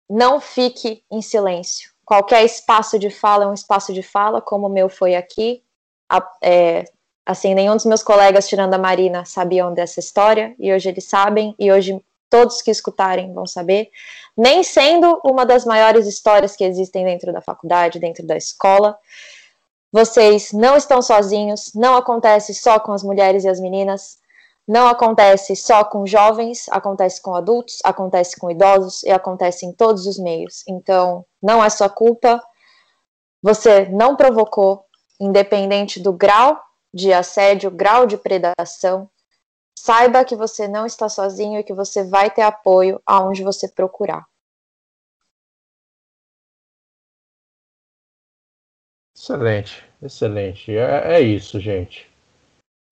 não fique em silêncio. Qualquer espaço de fala é um espaço de fala, como o meu foi aqui. A, é, assim, nenhum dos meus colegas, tirando a Marina, sabiam dessa história, e hoje eles sabem, e hoje todos que escutarem vão saber. Nem sendo uma das maiores histórias que existem dentro da faculdade, dentro da escola. Vocês não estão sozinhos, não acontece só com as mulheres e as meninas, não acontece só com jovens, acontece com adultos, acontece com idosos e acontece em todos os meios. Então, não é sua culpa, você não provocou, independente do grau de assédio, grau de predação. Saiba que você não está sozinho e que você vai ter apoio aonde você procurar. Excelente, excelente. É, é isso, gente.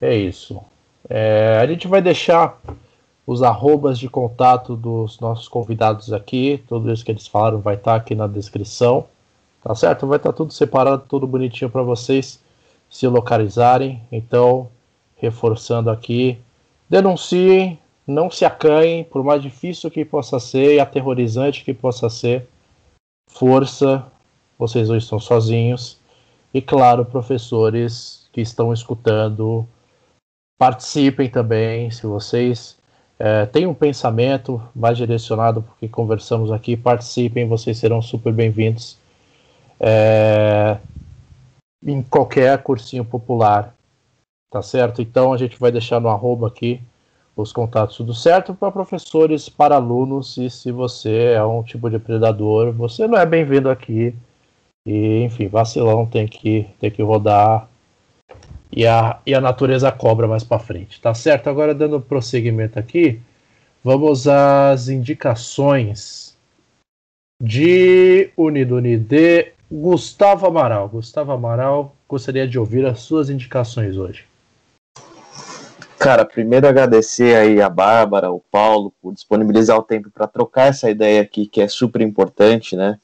É isso. É, a gente vai deixar os arrobas de contato dos nossos convidados aqui. Tudo isso que eles falaram vai estar aqui na descrição. Tá certo? Vai estar tudo separado, tudo bonitinho para vocês se localizarem. Então, reforçando aqui, denunciem, não se acanhem, por mais difícil que possa ser e aterrorizante que possa ser. Força, vocês não estão sozinhos. E claro, professores que estão escutando, participem também. Se vocês é, têm um pensamento mais direcionado porque conversamos aqui, participem, vocês serão super bem-vindos é, em qualquer cursinho popular. Tá certo? Então a gente vai deixar no arroba aqui os contatos tudo certo para professores, para alunos, e se você é um tipo de predador, você não é bem-vindo aqui e, enfim, vacilão tem que, tem que rodar. E a, e a natureza cobra mais para frente. Tá certo? Agora, dando prosseguimento aqui, vamos às indicações de Uniduni de Gustavo Amaral. Gustavo Amaral, gostaria de ouvir as suas indicações hoje. Cara, primeiro agradecer aí a Bárbara, o Paulo, por disponibilizar o tempo para trocar essa ideia aqui, que é super importante, né?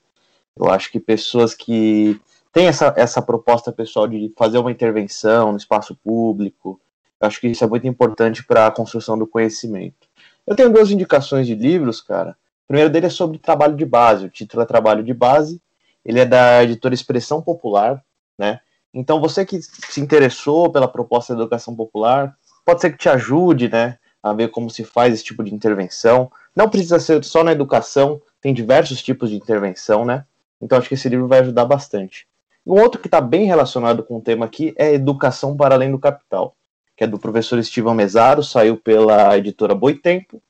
Eu acho que pessoas que têm essa, essa proposta pessoal de fazer uma intervenção no espaço público, eu acho que isso é muito importante para a construção do conhecimento. Eu tenho duas indicações de livros, cara. O primeiro dele é sobre trabalho de base. O título é Trabalho de Base. Ele é da editora Expressão Popular, né? Então você que se interessou pela proposta da educação popular, pode ser que te ajude, né, a ver como se faz esse tipo de intervenção. Não precisa ser só na educação, tem diversos tipos de intervenção, né? Então acho que esse livro vai ajudar bastante. Um outro que está bem relacionado com o tema aqui é Educação para Além do Capital, que é do professor Estevam Mesaro, saiu pela editora Boitempo.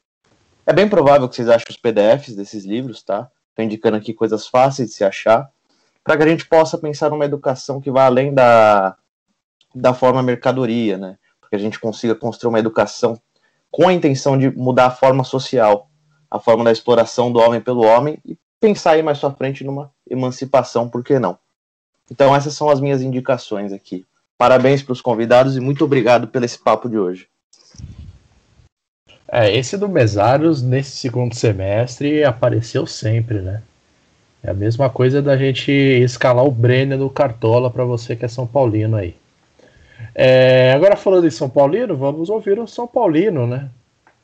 É bem provável que vocês achem os PDFs desses livros, tá? Estou indicando aqui coisas fáceis de se achar, para que a gente possa pensar numa educação que vá além da, da forma mercadoria, né? Que a gente consiga construir uma educação com a intenção de mudar a forma social, a forma da exploração do homem pelo homem e pensar aí mais pra frente numa emancipação, por que não? Então essas são as minhas indicações aqui. Parabéns para os convidados e muito obrigado pelo esse papo de hoje. É, esse do Mesários, nesse segundo semestre, apareceu sempre, né? É a mesma coisa da gente escalar o Brenner no Cartola para você que é São Paulino aí. É, agora falando em São Paulino, vamos ouvir o São Paulino, né?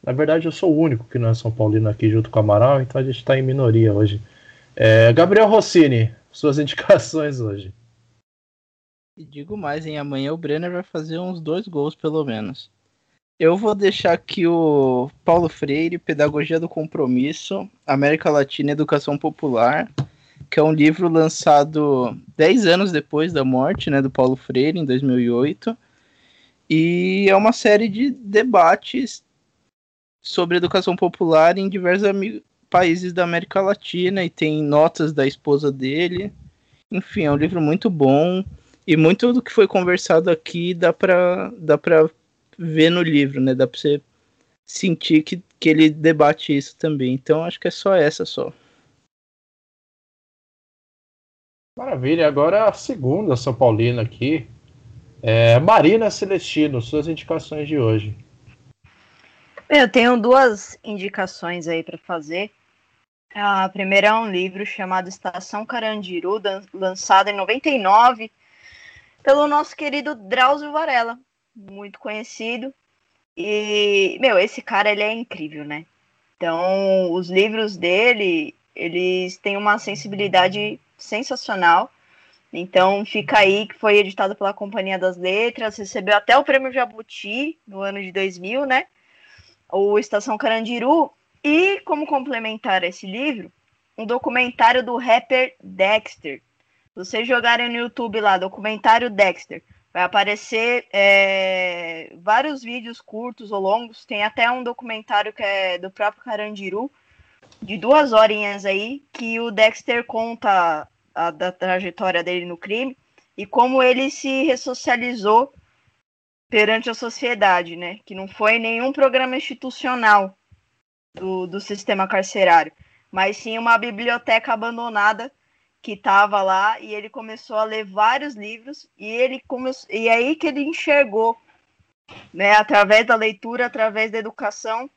Na verdade, eu sou o único que não é São Paulino aqui junto com o Amaral, então a gente está em minoria hoje. É, Gabriel Rossini, suas indicações hoje. E digo mais, em amanhã o Brenner vai fazer uns dois gols pelo menos. Eu vou deixar aqui o Paulo Freire, Pedagogia do Compromisso, América Latina Educação Popular, que é um livro lançado 10 anos depois da morte né, do Paulo Freire, em 2008. E é uma série de debates sobre educação popular em diversos países da América Latina e tem notas da esposa dele. Enfim, é um livro muito bom e muito do que foi conversado aqui dá para dá para ver no livro, né? Dá para você sentir que, que ele debate isso também. Então acho que é só essa só. Maravilha. Agora a segunda São Paulina aqui. É Marina Celestino, suas indicações de hoje. Eu tenho duas indicações aí para fazer. A primeira é um livro chamado Estação Carandiru, lançado em 99 pelo nosso querido Drauzio Varela, muito conhecido. E, meu, esse cara, ele é incrível, né? Então, os livros dele, eles têm uma sensibilidade sensacional. Então, fica aí que foi editado pela Companhia das Letras, recebeu até o Prêmio Jabuti no ano de 2000, né? O Estação Carandiru e, como complementar esse livro, um documentário do rapper Dexter. Se vocês jogarem no YouTube lá, documentário Dexter, vai aparecer é, vários vídeos curtos ou longos. Tem até um documentário que é do próprio Carandiru, de duas horinhas aí, que o Dexter conta a, da trajetória dele no crime e como ele se ressocializou perante a sociedade, né? Que não foi nenhum programa institucional do, do sistema carcerário, mas sim uma biblioteca abandonada que estava lá e ele começou a ler vários livros e ele começou e é aí que ele enxergou, né, através da leitura, através da educação,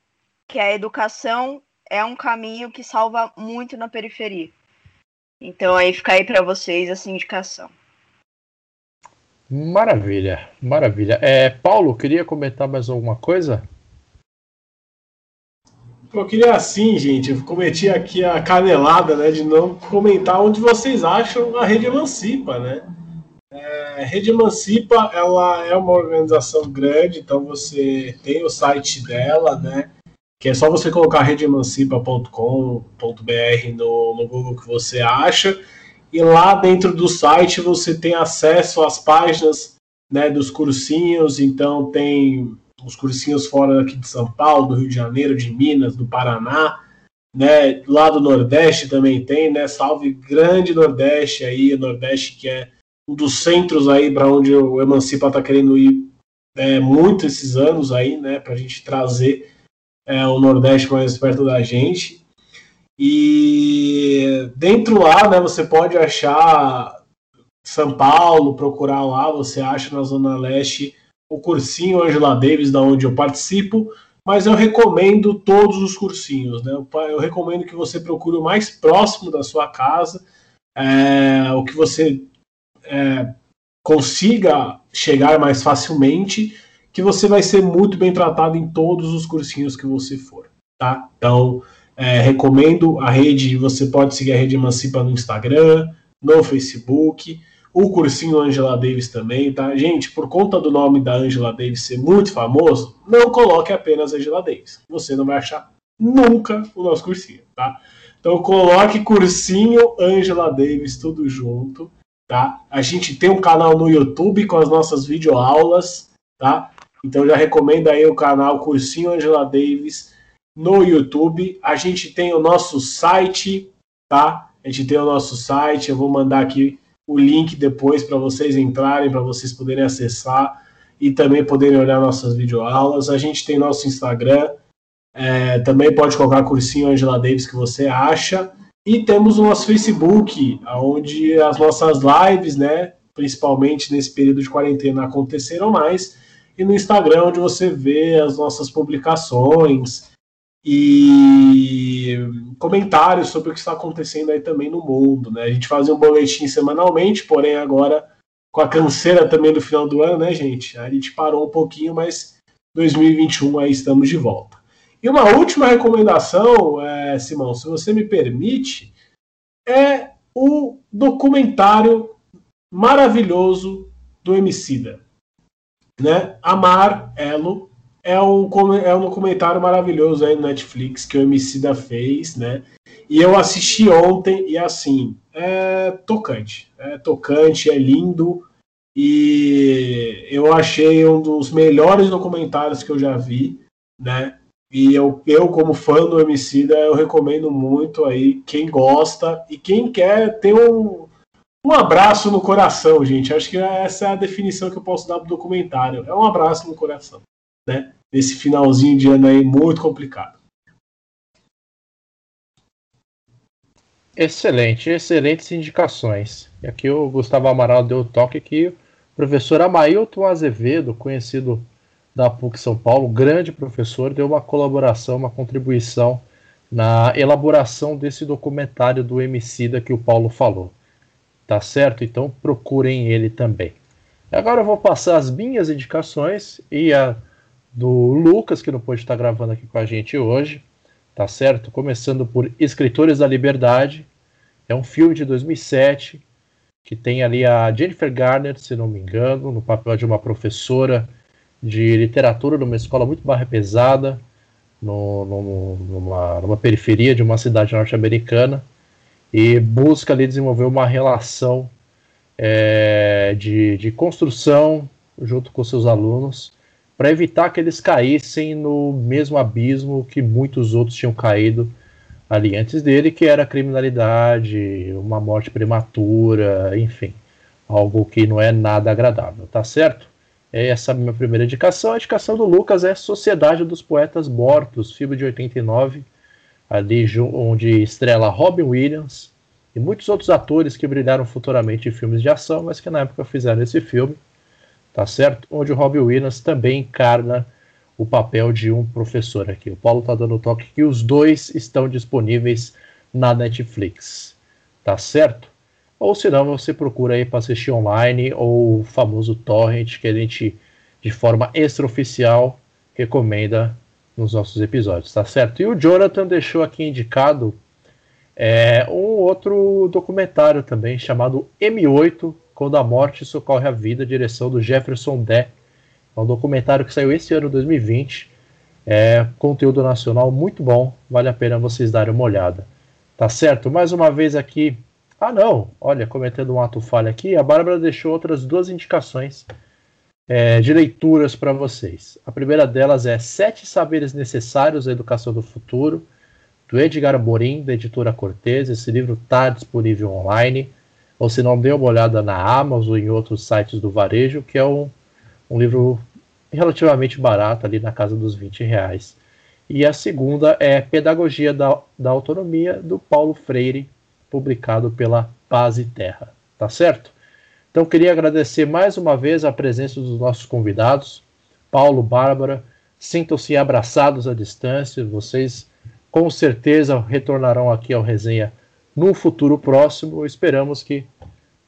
que a educação é um caminho que salva muito na periferia. Então aí fica aí para vocês essa indicação. Maravilha, maravilha. É, Paulo, queria comentar mais alguma coisa? Eu queria assim, gente, eu cometi aqui a canelada, né, de não comentar onde vocês acham a Rede Emancipa, né? É, a Rede Emancipa, ela é uma organização grande, então você tem o site dela, né? Que é só você colocar redeemancipa.com.br no, no Google que você acha. E lá dentro do site você tem acesso às páginas né, dos cursinhos, então tem os cursinhos fora aqui de São Paulo, do Rio de Janeiro, de Minas, do Paraná, né? Lá do Nordeste também tem, né? Salve grande Nordeste aí, Nordeste que é um dos centros aí para onde o Emancipa está querendo ir é, muito esses anos aí, né? Para a gente trazer é, o Nordeste mais perto da gente. E dentro lá, né? Você pode achar São Paulo, procurar lá, você acha na Zona Leste o cursinho Angela Davis, da onde eu participo, mas eu recomendo todos os cursinhos. Né? Eu recomendo que você procure o mais próximo da sua casa, é, o que você é, consiga chegar mais facilmente, que você vai ser muito bem tratado em todos os cursinhos que você for. Tá? Então, é, recomendo a rede, você pode seguir a rede Emancipa no Instagram, no Facebook. o cursinho Angela Davis também, tá? Gente, por conta do nome da Angela Davis ser muito famoso, não coloque apenas Angela Davis. Você não vai achar nunca o nosso cursinho, tá? Então coloque cursinho Angela Davis tudo junto, tá? A gente tem um canal no YouTube com as nossas videoaulas, tá? Então já recomendo aí o canal Cursinho Angela Davis no YouTube. A gente tem o nosso site, tá? A gente tem o nosso site, eu vou mandar aqui o link depois para vocês entrarem, para vocês poderem acessar e também poderem olhar nossas videoaulas. A gente tem nosso Instagram, é, também pode colocar cursinho Angela Davis que você acha. E temos o nosso Facebook, onde as nossas lives, né, principalmente nesse período de quarentena, aconteceram mais. E no Instagram, onde você vê as nossas publicações, e comentários sobre o que está acontecendo aí também no mundo, né? A gente fazia um boletim semanalmente, porém agora com a canseira também do final do ano, né, gente? A gente parou um pouquinho, mas 2021 aí estamos de volta. E uma última recomendação, é, Simão, se você me permite, é o documentário maravilhoso do Emicida, né? Amar Elo é um, é um documentário maravilhoso aí no Netflix que o Emicida fez, né? E eu assisti ontem e assim, é tocante. É tocante, é lindo. E eu achei um dos melhores documentários que eu já vi, né? E eu, eu como fã do Emicida, eu recomendo muito aí quem gosta e quem quer ter um, um abraço no coração, gente. Acho que essa é a definição que eu posso dar pro documentário. É um abraço no coração, né? nesse finalzinho de ano aí muito complicado. Excelente, excelentes indicações. E aqui o Gustavo Amaral deu o toque que o professor Amailton Azevedo, conhecido da PUC São Paulo, grande professor, deu uma colaboração, uma contribuição na elaboração desse documentário do Emicida que o Paulo falou. Tá certo? Então procurem ele também. Agora eu vou passar as minhas indicações e a do Lucas, que não pôde estar gravando aqui com a gente hoje, tá certo? Começando por Escritores da Liberdade, é um filme de 2007 que tem ali a Jennifer Garner, se não me engano, no papel de uma professora de literatura numa escola muito barra pesada, no, no, numa, numa periferia de uma cidade norte-americana, e busca ali desenvolver uma relação é, de, de construção junto com seus alunos para evitar que eles caíssem no mesmo abismo que muitos outros tinham caído ali antes dele, que era criminalidade, uma morte prematura, enfim, algo que não é nada agradável, tá certo? É essa a minha primeira indicação. A indicação do Lucas é Sociedade dos Poetas Mortos, filme de 89, ali onde estrela Robin Williams e muitos outros atores que brilharam futuramente em filmes de ação, mas que na época fizeram esse filme tá certo? Onde o Robbie Williams também encarna o papel de um professor aqui. O Paulo tá dando toque que os dois estão disponíveis na Netflix, tá certo? Ou se não, você procura aí para assistir online ou o famoso torrent que a gente de forma extraoficial recomenda nos nossos episódios, tá certo? E o Jonathan deixou aqui indicado é, um outro documentário também chamado M8 quando a Morte Socorre a Vida, direção do Jefferson Dé. É um documentário que saiu esse ano, 2020. É conteúdo nacional muito bom, vale a pena vocês darem uma olhada. Tá certo? Mais uma vez aqui. Ah, não! Olha, cometendo um ato falha aqui, a Bárbara deixou outras duas indicações é, de leituras para vocês. A primeira delas é Sete Saberes Necessários à Educação do Futuro, do Edgar Morim, da editora Cortez. Esse livro está disponível online ou se não, dê uma olhada na Amazon ou em outros sites do varejo, que é um, um livro relativamente barato, ali na casa dos 20 reais. E a segunda é Pedagogia da, da Autonomia, do Paulo Freire, publicado pela Paz e Terra. Tá certo? Então, queria agradecer mais uma vez a presença dos nossos convidados, Paulo, Bárbara. Sintam-se abraçados à distância, vocês com certeza retornarão aqui ao resenha no futuro próximo. Esperamos que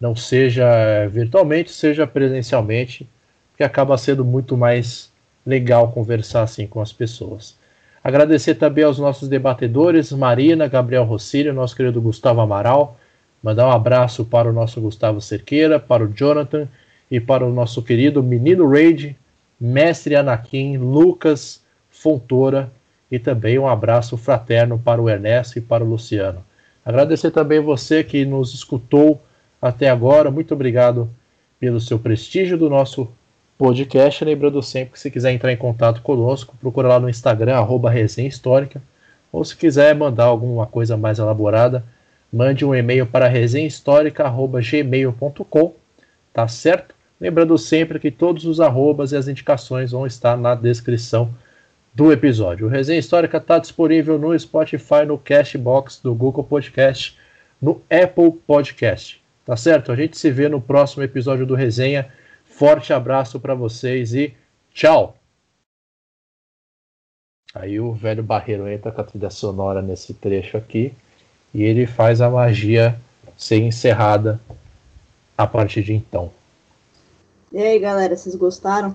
não seja virtualmente, seja presencialmente, que acaba sendo muito mais legal conversar assim com as pessoas. Agradecer também aos nossos debatedores, Marina, Gabriel Rossílio, nosso querido Gustavo Amaral, Mandar um abraço para o nosso Gustavo Cerqueira, para o Jonathan e para o nosso querido menino Raid, mestre Anakin, Lucas Fontoura e também um abraço fraterno para o Ernesto e para o Luciano. Agradecer também você que nos escutou até agora. Muito obrigado pelo seu prestígio do nosso podcast. Lembrando sempre que se quiser entrar em contato conosco, procura lá no Instagram, arroba resenha histórica. Ou se quiser mandar alguma coisa mais elaborada, mande um e-mail para resenhahistórica.gmail.com, tá certo? Lembrando sempre que todos os arrobas e as indicações vão estar na descrição do episódio. O Resenha Histórica está disponível no Spotify, no Cashbox, do Google Podcast, no Apple Podcast. Tá certo? A gente se vê no próximo episódio do Resenha. Forte abraço para vocês e tchau! Aí o velho Barreiro entra com a trilha sonora nesse trecho aqui e ele faz a magia ser encerrada a partir de então. E aí, galera, vocês gostaram?